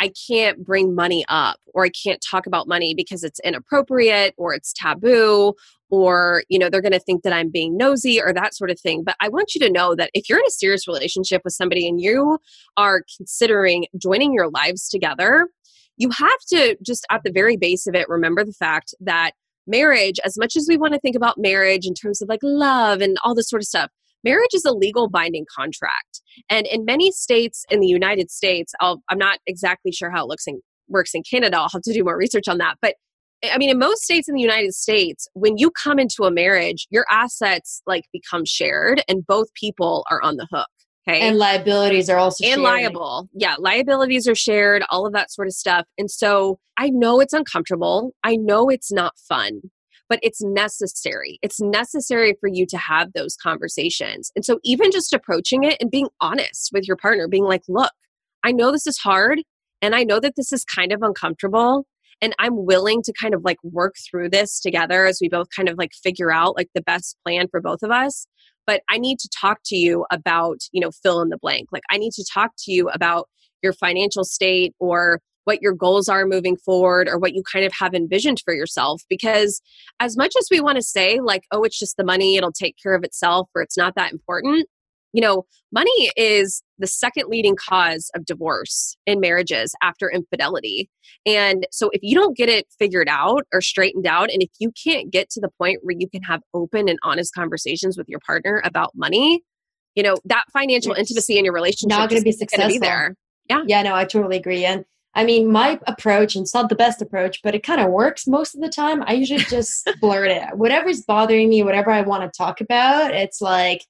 Speaker 2: I can't bring money up or I can't talk about money because it's inappropriate or it's taboo or you know they're going to think that I'm being nosy or that sort of thing. But I want you to know that if you're in a serious relationship with somebody and you are considering joining your lives together, you have to just at the very base of it remember the fact that marriage as much as we want to think about marriage in terms of like love and all this sort of stuff marriage is a legal binding contract and in many states in the United States, i am not exactly sure how it looks in, works in Canada. I'll have to do more research on that. But I mean, in most states in the United States, when you come into a marriage, your assets like become shared and both people are on the hook. Okay.
Speaker 1: And liabilities are also
Speaker 2: and
Speaker 1: shared.
Speaker 2: liable. Yeah, liabilities are shared, all of that sort of stuff. And so I know it's uncomfortable. I know it's not fun but it's necessary. It's necessary for you to have those conversations. And so, even just approaching it and being honest with your partner, being like, look, I know this is hard and I know that this is kind of uncomfortable. And I'm willing to kind of like work through this together as we both kind of like figure out like the best plan for both of us. But I need to talk to you about, you know, fill in the blank. Like, I need to talk to you about your financial state or what your goals are moving forward or what you kind of have envisioned for yourself. Because as much as we want to say, like, oh, it's just the money, it'll take care of itself, or it's not that important, you know, money is the second leading cause of divorce in marriages after infidelity. And so if you don't get it figured out or straightened out, and if you can't get to the point where you can have open and honest conversations with your partner about money, you know, that financial intimacy in your relationship
Speaker 1: not going to be successful.
Speaker 2: Be there. Yeah.
Speaker 1: Yeah, no, I totally agree. And I mean, my approach, and it's not the best approach, but it kind of works most of the time. I usually just blurt it out. Whatever's bothering me, whatever I want to talk about, it's like,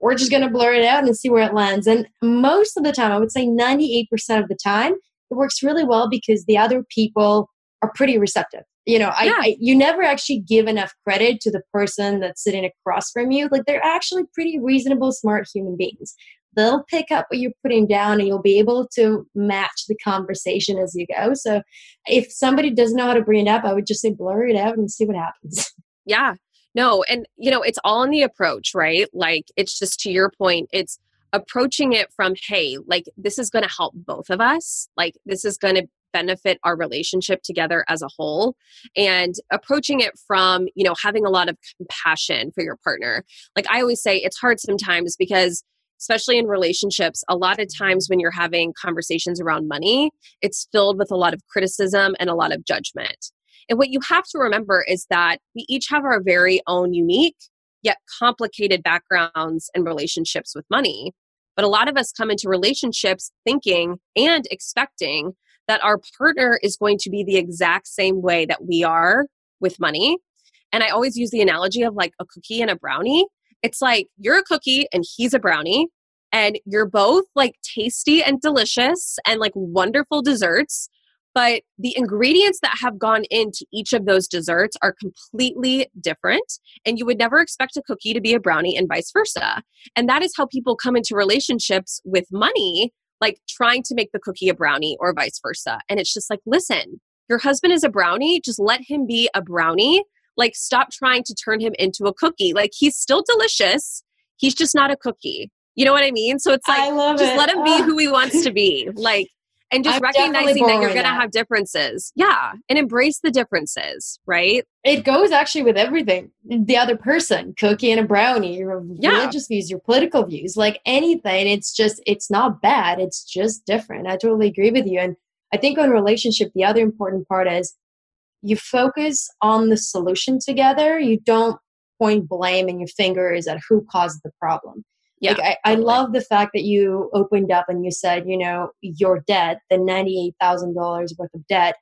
Speaker 1: we're just going to blur it out and see where it lands. And most of the time, I would say 98% of the time, it works really well because the other people are pretty receptive. You know, yeah. I, I, you never actually give enough credit to the person that's sitting across from you. Like they're actually pretty reasonable, smart human beings they'll pick up what you're putting down and you'll be able to match the conversation as you go. So if somebody doesn't know how to bring it up, I would just say blur it out and see what happens.
Speaker 2: Yeah. No, and you know, it's all in the approach, right? Like it's just to your point, it's approaching it from, hey, like this is going to help both of us. Like this is going to benefit our relationship together as a whole and approaching it from you know having a lot of compassion for your partner like i always say it's hard sometimes because especially in relationships, a lot of times when you're having conversations around money, it's filled with a lot of criticism and a lot of judgment. And what you have to remember is that we each have our very own unique yet complicated backgrounds and relationships with money. But a lot of us come into relationships thinking and expecting that our partner is going to be the exact same way that we are with money. And I always use the analogy of like a cookie and a brownie. It's like you're a cookie and he's a brownie, and you're both like tasty and delicious and like wonderful desserts. But the ingredients that have gone into each of those desserts are completely different. And you would never expect a cookie to be a brownie and vice versa. And that is how people come into relationships with money, like trying to make the cookie a brownie or vice versa. And it's just like, listen, your husband is a brownie, just let him be a brownie like, stop trying to turn him into a cookie. Like, he's still delicious. He's just not a cookie. You know what I mean? So it's like, just it. let him be ah. who he wants to be. Like, and just I'm recognizing that you're going to have differences. Yeah. And embrace the differences, right?
Speaker 1: It goes actually with everything. The other person, cookie and a brownie, your yeah. religious views, your political views, like anything. It's just, it's not bad. It's just different. I totally agree with you. And I think on relationship, the other important part is you focus on the solution together. You don't point blame and your fingers at who caused the problem. Yeah, like I, I love the fact that you opened up and you said, you know, your debt, the $98,000 worth of debt,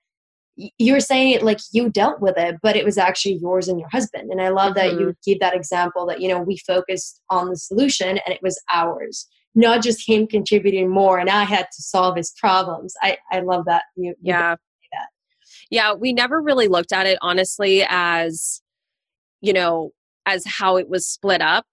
Speaker 1: you were saying it like you dealt with it, but it was actually yours and your husband. And I love mm-hmm. that you mm-hmm. gave that example that, you know, we focused on the solution and it was ours, not just him contributing more and I had to solve his problems. I, I love that. You, you
Speaker 2: yeah. We never really looked at it honestly as, you know, as how it was split up.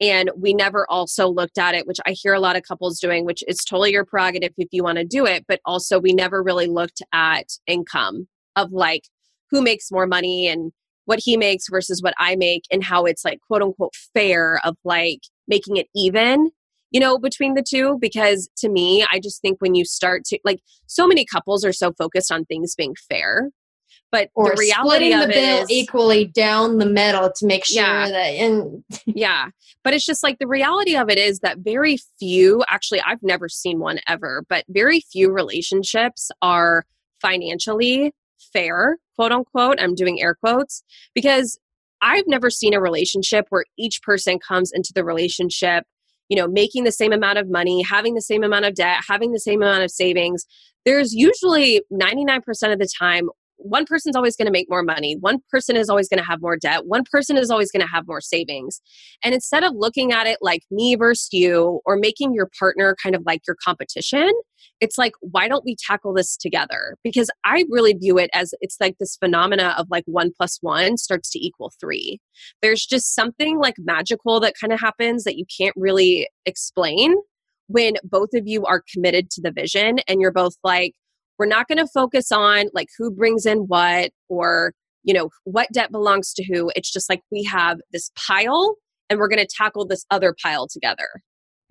Speaker 2: And we never also looked at it, which I hear a lot of couples doing, which is totally your prerogative if you want to do it. But also, we never really looked at income of like who makes more money and what he makes versus what I make and how it's like quote unquote fair of like making it even you know, between the two because to me, I just think when you start to like so many couples are so focused on things being fair. But
Speaker 1: or
Speaker 2: the reality
Speaker 1: splitting
Speaker 2: of
Speaker 1: the bill
Speaker 2: is,
Speaker 1: equally down the middle to make sure
Speaker 2: Yeah.
Speaker 1: that and
Speaker 2: yeah. But it's just like the reality of it is that very few, actually, I've never seen one ever, but very few relationships are financially fair, quote unquote. I'm doing air quotes because I've never seen a relationship where each person comes into the relationship, you know, making the same amount of money, having the same amount of debt, having the same amount of savings. There's usually 99% of the time, one person's always going to make more money. One person is always going to have more debt. One person is always going to have more savings. And instead of looking at it like me versus you or making your partner kind of like your competition, it's like, why don't we tackle this together? Because I really view it as it's like this phenomena of like one plus one starts to equal three. There's just something like magical that kind of happens that you can't really explain when both of you are committed to the vision and you're both like, we're not going to focus on like who brings in what or you know what debt belongs to who it's just like we have this pile and we're going to tackle this other pile together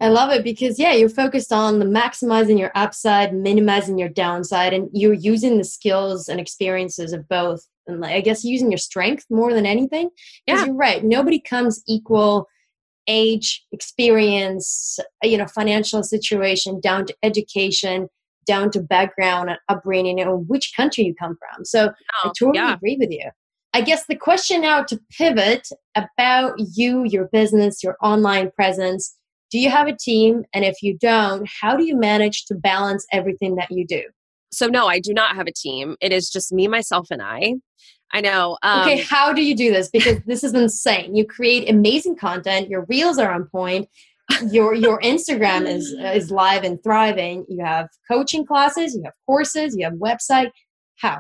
Speaker 1: I love it because yeah, you're focused on the maximizing your upside, minimizing your downside, and you're using the skills and experiences of both. And like, I guess using your strength more than anything.
Speaker 2: Yeah.
Speaker 1: you're right. Nobody comes equal age, experience, you know, financial situation, down to education, down to background, upbringing, and which country you come from. So I
Speaker 2: Oh,
Speaker 1: totally
Speaker 2: yeah
Speaker 1: agree with you. I guess the question now to pivot about you, your business, your online presence. Do you have a team? And if you don't, how do you manage to balance everything that you do?
Speaker 2: so no i do not have a team it is just me myself and i i know um,
Speaker 1: okay, how do you do this? Because this is insane. You create amazing content. Your reels are on point. Your your Instagram is is live and thriving. You have coaching classes. You have courses. You have website. How?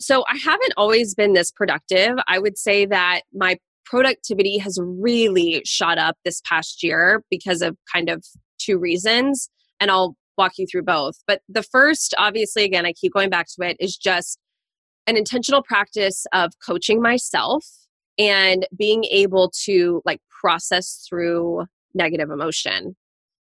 Speaker 2: so i haven't always been this productive i would say that my productivity has really shot up this past year because of kind of two reasons and i'll walk you through both. But the first obviously again i keep going back to it is just an intentional practice of coaching myself and being able to like process through negative emotion.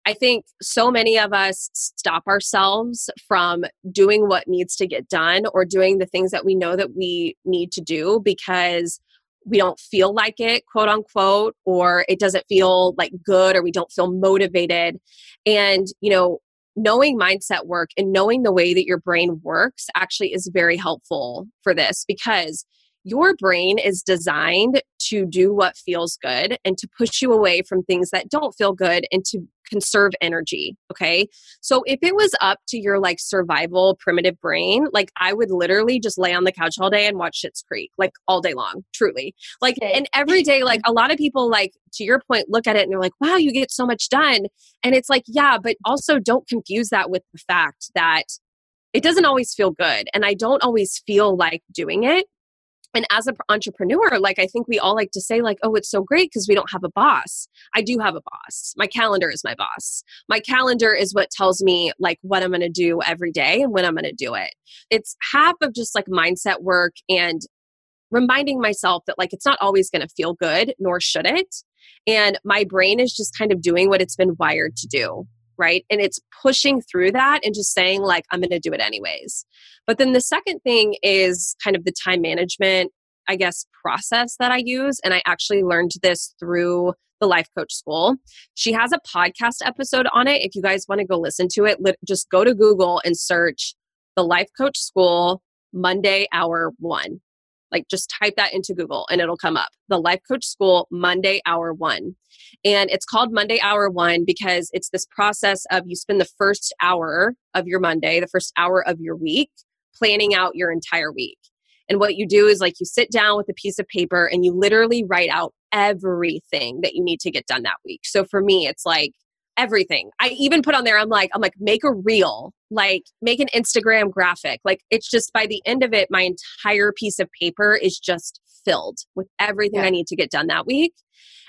Speaker 2: I think so many of us stop ourselves from doing what needs to get done or doing the things that we know that we need to do because we don't feel like it, quote unquote, or it doesn't feel like good or we don't feel motivated. And, you know, knowing mindset work and knowing the way that your brain works actually is very helpful for this because your brain is designed to do what feels good and to push you away from things that don't feel good and to conserve energy. Okay. So if it was up to your like survival primitive brain, like I would literally just lay on the couch all day and watch Schitt's Creek, like all day long, truly. Like,
Speaker 1: Okay.
Speaker 2: and every day, like a lot of people, like to your point, look at it and they're like, wow, you get so much done. And it's like, yeah, but also don't confuse that with the fact that it doesn't always feel good. And I don't always feel like doing it and as an entrepreneur like i think we all like to say like oh it's so great because we don't have a boss. I do have a boss. My calendar is my boss. My calendar is what tells me like what i'm going to do every day and when i'm going to do it. It's half of just like mindset work and reminding myself that like it's not always going to feel good nor should it. And my brain is just kind of doing what it's been wired to do right and it's pushing through that and just saying like i'm going to do it anyways but then the second thing is kind of the time management, I guess, process that I use. And I actually learned this through the Life Coach School. She has a podcast episode on it. If you guys want to go listen to it, just go to Google and search the Life Coach School Monday Hour One. Like just type that into Google and it'll come up. The Life Coach School Monday Hour One. And it's called Monday Hour One because it's this process of you spend the first hour of your Monday, the first hour of your week planning out your entire week. And what you do is like you sit down with a piece of paper and you literally write out everything that you need to get done that week. So for me, it's like everything. I even put on there, I'm like, I'm like, make a reel, like make an Instagram graphic. Like it's just by the end of it, my entire piece of paper is just filled with everything
Speaker 1: Yeah.
Speaker 2: I need to get done that week.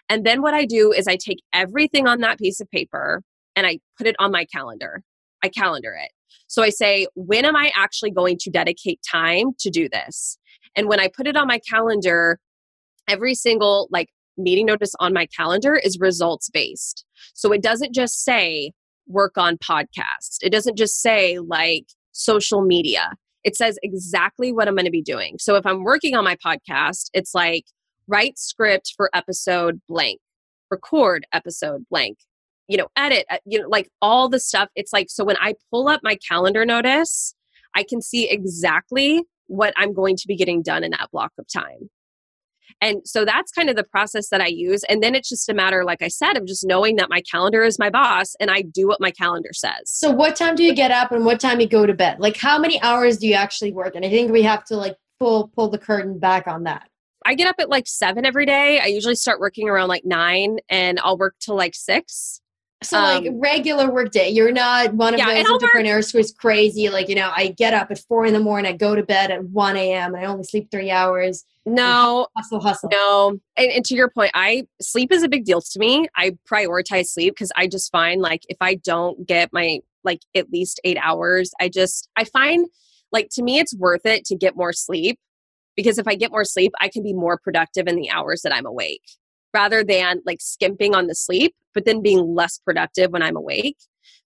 Speaker 2: And then what I do is I take everything on that piece of paper and I put it on my calendar. I calendar it. So I say, when am I actually going to dedicate time to do this? And when I put it on my calendar, every single like meeting notice on my calendar is results based. So it doesn't just say work on podcasts. It doesn't just say like social media. It says exactly what I'm going to be doing. So if I'm working on my podcast, it's like write script for episode blank, record episode blank, you know, edit, uh, you know, like all the stuff. It's like, so when I pull up my calendar notice, I can see exactly what I'm going to be getting done in that block of time. And so that's kind of the process that I use. And then it's just a matter, like I said, of just knowing that my calendar is my boss and I do what my calendar says.
Speaker 1: So, what time do you get up and what time you go to bed? Like, how many hours do you actually work? And I think we have to like pull pull the curtain back on that.
Speaker 2: I get up at like seven every day. I usually start working around like nine and I'll work till like six.
Speaker 1: So um, like regular work day, you're not one of yeah, those entrepreneurs who's crazy. Like you know, I get up at four in the morning, I go to bed at one a.m. and I only sleep three hours.
Speaker 2: No,
Speaker 1: hustle, hustle.
Speaker 2: No, and, and to your point, I sleep is a big deal to me. I prioritize sleep because I just find like if I don't get my like at least eight hours, I just I find like to me it's worth it to get more sleep because if I get more sleep, I can be more productive in the hours that I'm awake rather than like skimping on the sleep, but then being less productive when I'm awake.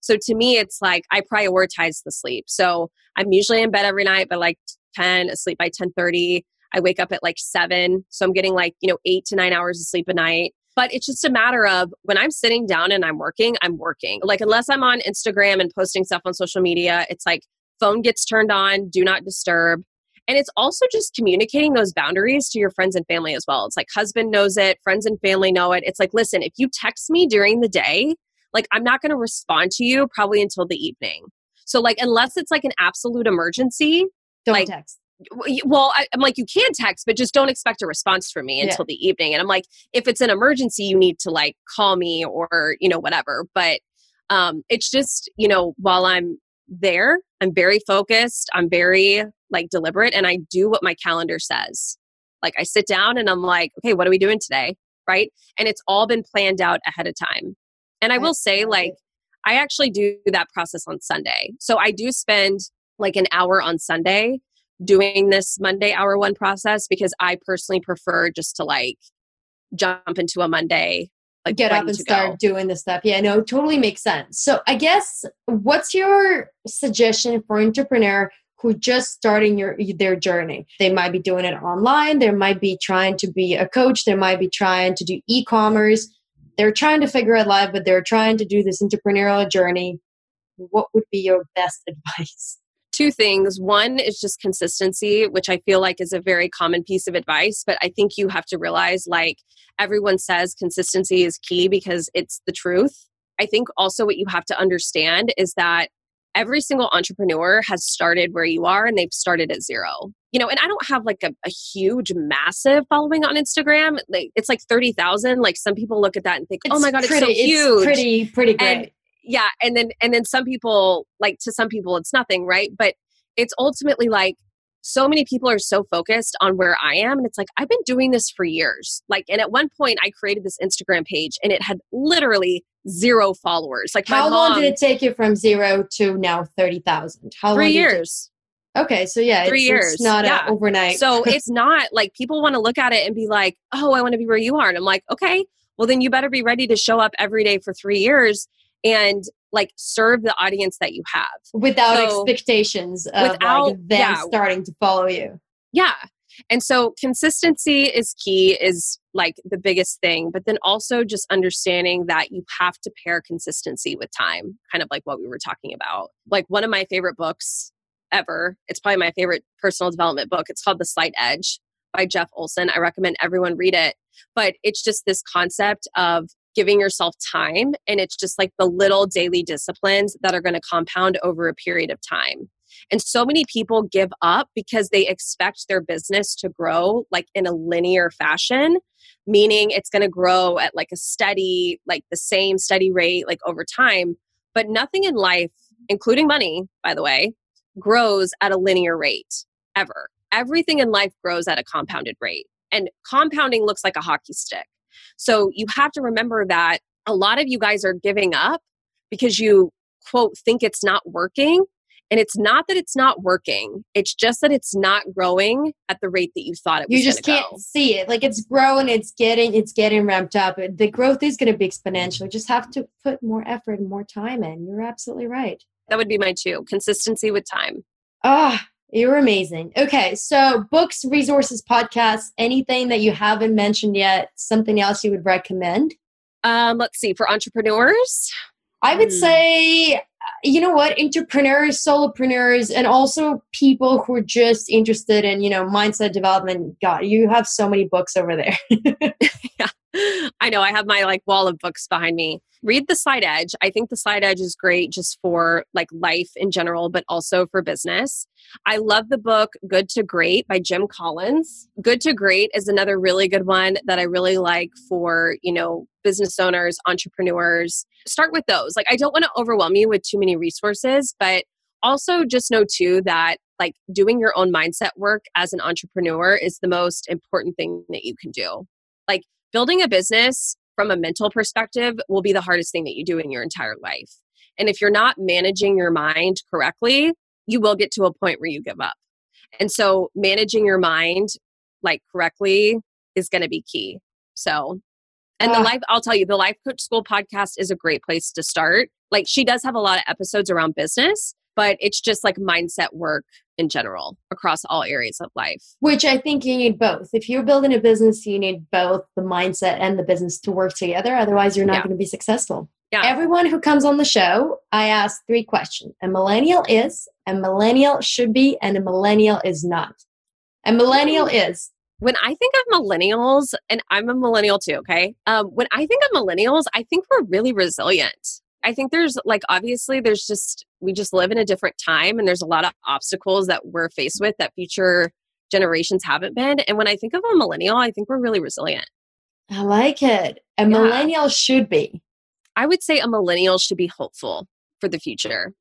Speaker 2: So to me, it's like I prioritize the sleep. So I'm usually in bed every night by like 10, asleep by 10:30. I wake up at like 7, so I'm getting like, you know, 8 to 9 hours of sleep a night. But it's just a matter of when I'm sitting down and I'm working, I'm working. Like unless I'm on Instagram and posting stuff on social media, it's like phone gets turned on, do not disturb. And it's also just communicating those boundaries to your friends and family as well. It's like husband knows it, friends and family know it. It's like, listen, if you text me during the day, like I'm not going to respond to you probably until the evening. So like unless it's like an absolute emergency,
Speaker 1: don't
Speaker 2: like,
Speaker 1: text.
Speaker 2: Well, I, am like, you can text, but just don't expect a response from me until yeah. the evening. And I'm like, if it's an emergency, you need to like call me or, you know, whatever. But um, it's just, you know, while I'm there, I'm very focused. I'm very like deliberate and I do what my calendar says. Like I sit down and I'm like, okay, what are we doing today? Right. And it's all been planned out ahead of time. And I will say, like, I actually do that process on Sunday. So I do spend like an hour on Sunday doing this Monday hour one process because I personally prefer just to like jump into a Monday like
Speaker 1: get up and start go. doing the stuff. Yeah, no, totally makes sense. So I guess what's your suggestion for entrepreneur who just starting your their journey. They might be doing it online, they might be trying to be a coach, they might be trying to do e-commerce. They're trying to figure out life, but they're trying to do this entrepreneurial journey. What would be your best advice?
Speaker 2: Two things. One is just consistency, which I feel like is a very common piece of advice, but I think you have to realize like everyone says consistency is key because it's the truth. I think also what you have to understand is that every single entrepreneur has started where you are and they've started at zero. You know, and I don't have like a, a huge, massive following on Instagram. Like it's like 30,000. Like some people look at that and think, oh it's oh my God, pretty, it's so huge.
Speaker 1: It's pretty, pretty great.
Speaker 2: And, yeah. And then, and then some people, like to some people, it's nothing, right? But it's ultimately like so many people are so focused on where I am. And it's like, I've been doing this for years. Like, and at one point, I created this Instagram page and it had literally zero followers. Like,
Speaker 1: how
Speaker 2: long
Speaker 1: did it take you from zero to now 30,000? How
Speaker 2: Three years.
Speaker 1: Okay, so yeah,
Speaker 2: three
Speaker 1: it's,
Speaker 2: years,
Speaker 1: it's not
Speaker 2: yeah.
Speaker 1: overnight.
Speaker 2: so it's not like people want to look at it and be like, "Oh, I want to be where you are," and I'm like, "Okay, well then you better be ready to show up every day for three years and like serve the audience that you have
Speaker 1: without so, expectations of without, like them yeah. starting to follow you.
Speaker 2: Yeah. And so consistency is key, is like the biggest thing. But then also just understanding that you have to pair consistency with time, kind of like what we were talking about. Like one of my favorite books ever, it's probably my favorite personal development book. It's called The Slight Edge by Jeff Olson. I recommend everyone read it. But it's just this concept of giving yourself time. And it's just like the little daily disciplines that are going to compound over a period of time. And so many people give up because they expect their business to grow like in a linear fashion, meaning it's going to grow at like a steady, like the same steady rate, like over time. But nothing in life, including money, by the way, grows at a linear rate ever. Everything in life grows at a compounded rate. And compounding looks like a hockey stick So you have to remember that a lot of you guys are giving up because you quote think it's not working and it's not that it's not working. It's just that it's not growing at the rate that you thought it was.
Speaker 1: You just can't
Speaker 2: go.
Speaker 1: see it. Like it's growing, it's getting, it's getting ramped up. The growth is going to be exponential. You just have to put more effort and more time in. You're absolutely right.
Speaker 2: That would be my two consistency with time.
Speaker 1: Ah, oh, you're amazing. Okay, so books, resources, podcasts, anything that you haven't mentioned yet, something else you would recommend?
Speaker 2: Um, let's see, for entrepreneurs,
Speaker 1: I would hmm. say you know what entrepreneurs solopreneurs and also people who are just interested in you know mindset development god you have so many books over there
Speaker 2: yeah i know i have my like wall of books behind me. Read the slight edge. I think the slight edge is great just for like life in general but also for business. I love the book good to great by jim collins. Good to great is another really good one that i really like for you know business owners entrepreneurs. Start with those. Like i don't want to overwhelm you with too many resources but also just know too that like doing your own mindset work as an entrepreneur is the most important thing that you can do. Like building a business from a mental perspective will be the hardest thing that you do in your entire life. And if you're not managing your mind correctly, you will get to a point where you give up. And so managing your mind like correctly is going to be key. So, and the ah. life, I'll tell you, the Life Coach School podcast is a great place to start. Like she does have a lot of episodes around business, but it's just like mindset work in general across all areas of life.
Speaker 1: Which I think you need both. If you're building a business, you need both the mindset and the business to work together. Otherwise, you're not yeah. going to be successful. Yeah. Everyone who comes on the show, I ask three questions. A millennial is, a millennial should be, and a millennial is not. A millennial is.
Speaker 2: When I think of millennials, and I'm a millennial too, okay? Um, when I think of millennials, I think we're really resilient. I think there's like obviously there's just we just live in a different time and there's a lot of obstacles that we're faced with that future generations haven't been. And when I think of a millennial, I think we're really resilient.
Speaker 1: I like it. A yeah. millennial should be.
Speaker 2: I would say a millennial should be hopeful for the future.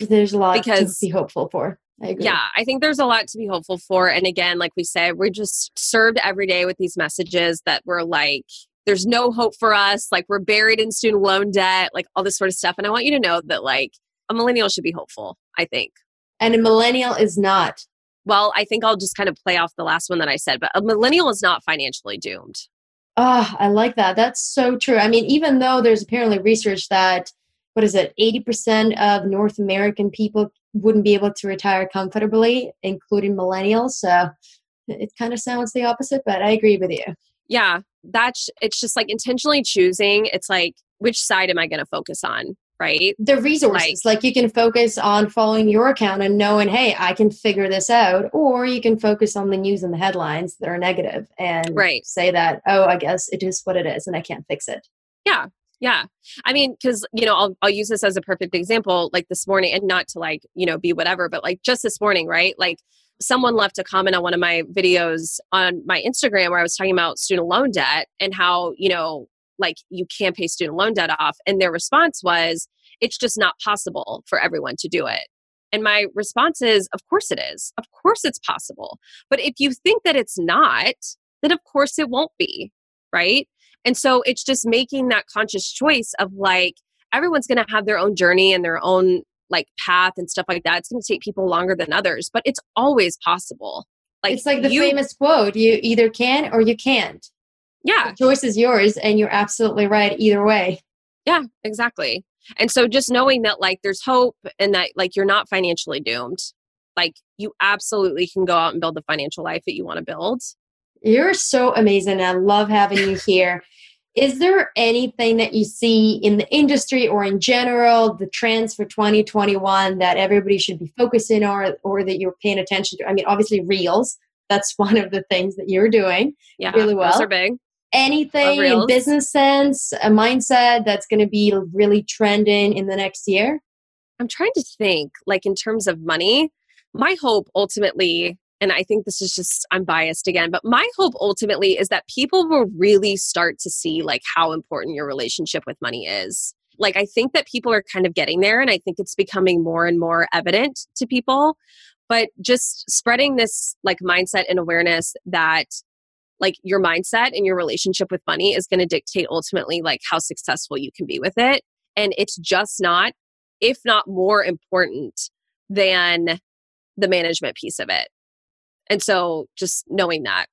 Speaker 1: There's a lot because, to be hopeful for. I agree.
Speaker 2: Yeah, I think there's a lot to be hopeful for. And again, like we said, we're just served every day with these messages that we're like, there's no hope for us. Like we're buried in student loan debt, like all this sort of stuff. And I want you to know that like a millennial should be hopeful, I think.
Speaker 1: And a millennial is not.
Speaker 2: Well, I think I'll just kind of play off the last one that I said, but a millennial is not financially doomed.
Speaker 1: Oh, I like that. That's so true. I mean, even though there's apparently research that, what is it, 80% of North American people wouldn't be able to retire comfortably, including millennials. So it kind of sounds the opposite, but I agree with you.
Speaker 2: Yeah, that's it's just like intentionally choosing. It's like, which side am I going to focus on? Right?
Speaker 1: The resources, like, like, you can focus on following your account and knowing, hey, I can figure this out, or you can focus on the news and the headlines that are negative and
Speaker 2: right.
Speaker 1: say that, oh, I guess it is what it is, and I can't fix it.
Speaker 2: Yeah, yeah. I mean, because, you know, I'll, I'll use this as a perfect example, like this morning, and not to like, you know, be whatever, but like just this morning, right? Like someone left a comment on one of my videos on my Instagram where I was talking about student loan debt and how, you know, like you can't pay student loan debt off. And their response was, it's just not possible for everyone to do it. And my response is, of course it is. Of course it's possible. But if you think that it's not, then of course it won't be. Right. And so it's just making that conscious choice of like, everyone's going to have their own journey and their own like path and stuff like that. It's going to take people longer than others, but it's always possible.
Speaker 1: Like it's like the you, famous quote: "You either can or you can't."
Speaker 2: Yeah,
Speaker 1: the choice is yours, and you're absolutely right either way.
Speaker 2: Yeah, exactly. And so just knowing that like there's hope and that like you're not financially doomed. Like you absolutely can go out and build the financial life that you want to build.
Speaker 1: You're so amazing. I love having you here. Is there anything that you see in the industry or in general, the trends for 2021 that everybody should be focusing on or that you're paying attention to? I mean, obviously, reels. That's one of the things that you're doing
Speaker 2: yeah,
Speaker 1: really well.
Speaker 2: Those are big
Speaker 1: anything in business sense, a mindset that's going to be really trending in the next year?
Speaker 2: I'm trying to think, like in terms of money, my hope ultimately, and I think this is just, I'm biased again, but my hope ultimately is that people will really start to see like how important your relationship with money is. Like, I think that people are kind of getting there, and I think it's becoming more and more evident to people. But just spreading this like mindset and awareness that like your mindset and your relationship with money is going to dictate ultimately like how successful you can be with it. And it's just not, if not more important than the management piece of it. And so just knowing that.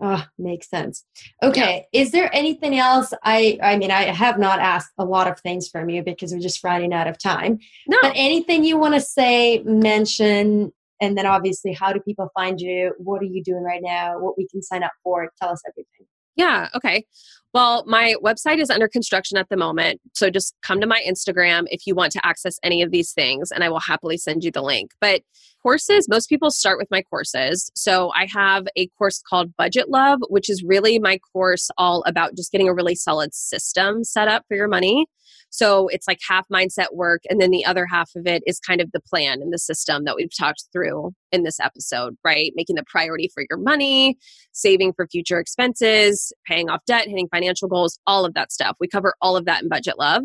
Speaker 1: Oh, makes sense. Okay. Yeah. Is there anything else? I I mean, I have not asked a lot of things from you because we're just running out of time. No. But anything you want to say, mention, and then obviously how do people find you? What are you doing right now? What we can sign up for? Tell us everything.
Speaker 2: Yeah. Okay. Well, my website is under construction at the moment. So just come to my Instagram if you want to access any of these things, and I will happily send you the link. But courses, most people start with my courses. So I have a course called Budget Love, which is really my course all about just getting a really solid system set up for your money. So it's like half mindset work, and then the other half of it is kind of the plan and the system that we've talked through in this episode, right? Making the priority for your money, saving for future expenses, paying off debt, hitting financial goals, all of that stuff. We cover all of that in Budget Love.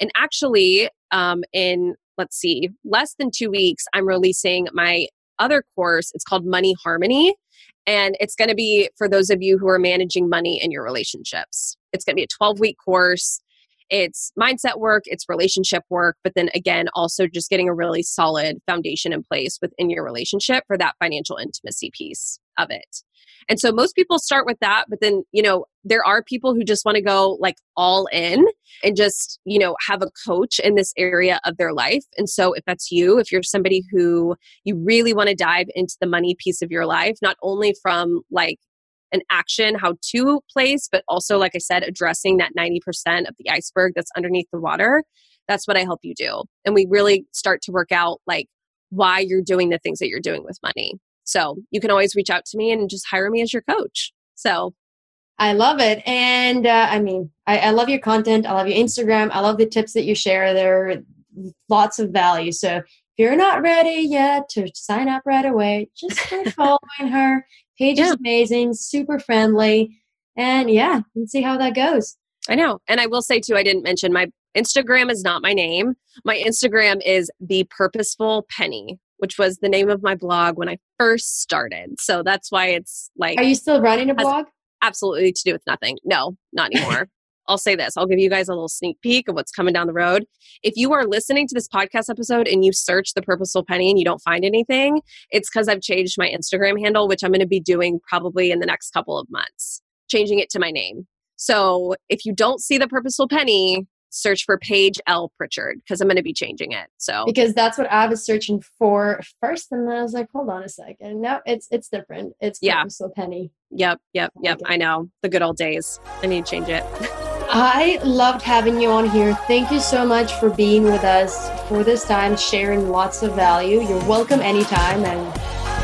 Speaker 2: And actually, um, in let's see, less than two weeks, I'm releasing my other course. It's called Money Harmony. And it's going to be for those of you who are managing money in your relationships. It's going to be a 12 week course. It's mindset work, it's relationship work, but then again, also just getting a really solid foundation in place within your relationship for that financial intimacy piece of it. And so most people start with that, but then, you know, there are people who just want to go like all in and just, you know, have a coach in this area of their life. And so if that's you, if you're somebody who you really want to dive into the money piece of your life, not only from like an action how to place, but also, like I said, addressing that 90% of the iceberg that's underneath the water. That's what I help you do. And we really start to work out like why you're doing the things that you're doing with money. So you can always reach out to me and just hire me as your coach. So
Speaker 1: I love it. And uh, I mean, I, I love your content. I love your Instagram. I love the tips that you share. There are lots of value. So if you're not ready yet to sign up right away, just start following her. Paige yeah. is amazing, super friendly, and yeah, and see how that goes.
Speaker 2: I know. And I will say too, I didn't mention my Instagram is not my name. My Instagram is the purposeful penny, which was the name of my blog when I first started. So that's why it's like
Speaker 1: Are you still running a blog?
Speaker 2: Absolutely to do with nothing. No, not anymore. I'll say this I'll give you guys a little sneak peek of what's coming down the road. If you are listening to this podcast episode and you search the Purposeful Penny and you don't find anything, it's because I've changed my Instagram handle, which I'm going to be doing probably in the next couple of months, changing it to my name. So if you don't see the Purposeful Penny, search for Paige L. Pritchard because I'm going to be changing it. So
Speaker 1: because that's what I was searching for first, and then I was like, hold on a second, no, it's it's different. It's yeah, Purposeful Penny.
Speaker 2: Yep, yep, yep. I know the good old days. I need to change it.
Speaker 1: I loved having you on here. Thank you so much for being with us for this time, sharing lots of value. You're welcome anytime, and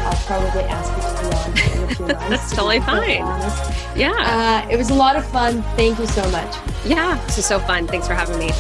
Speaker 1: I'll probably ask you to be on in a few months.
Speaker 2: That's totally fine. Yeah.
Speaker 1: Uh, it was a lot of fun. Thank you so much.
Speaker 2: Yeah, this is so fun. Thanks for having me.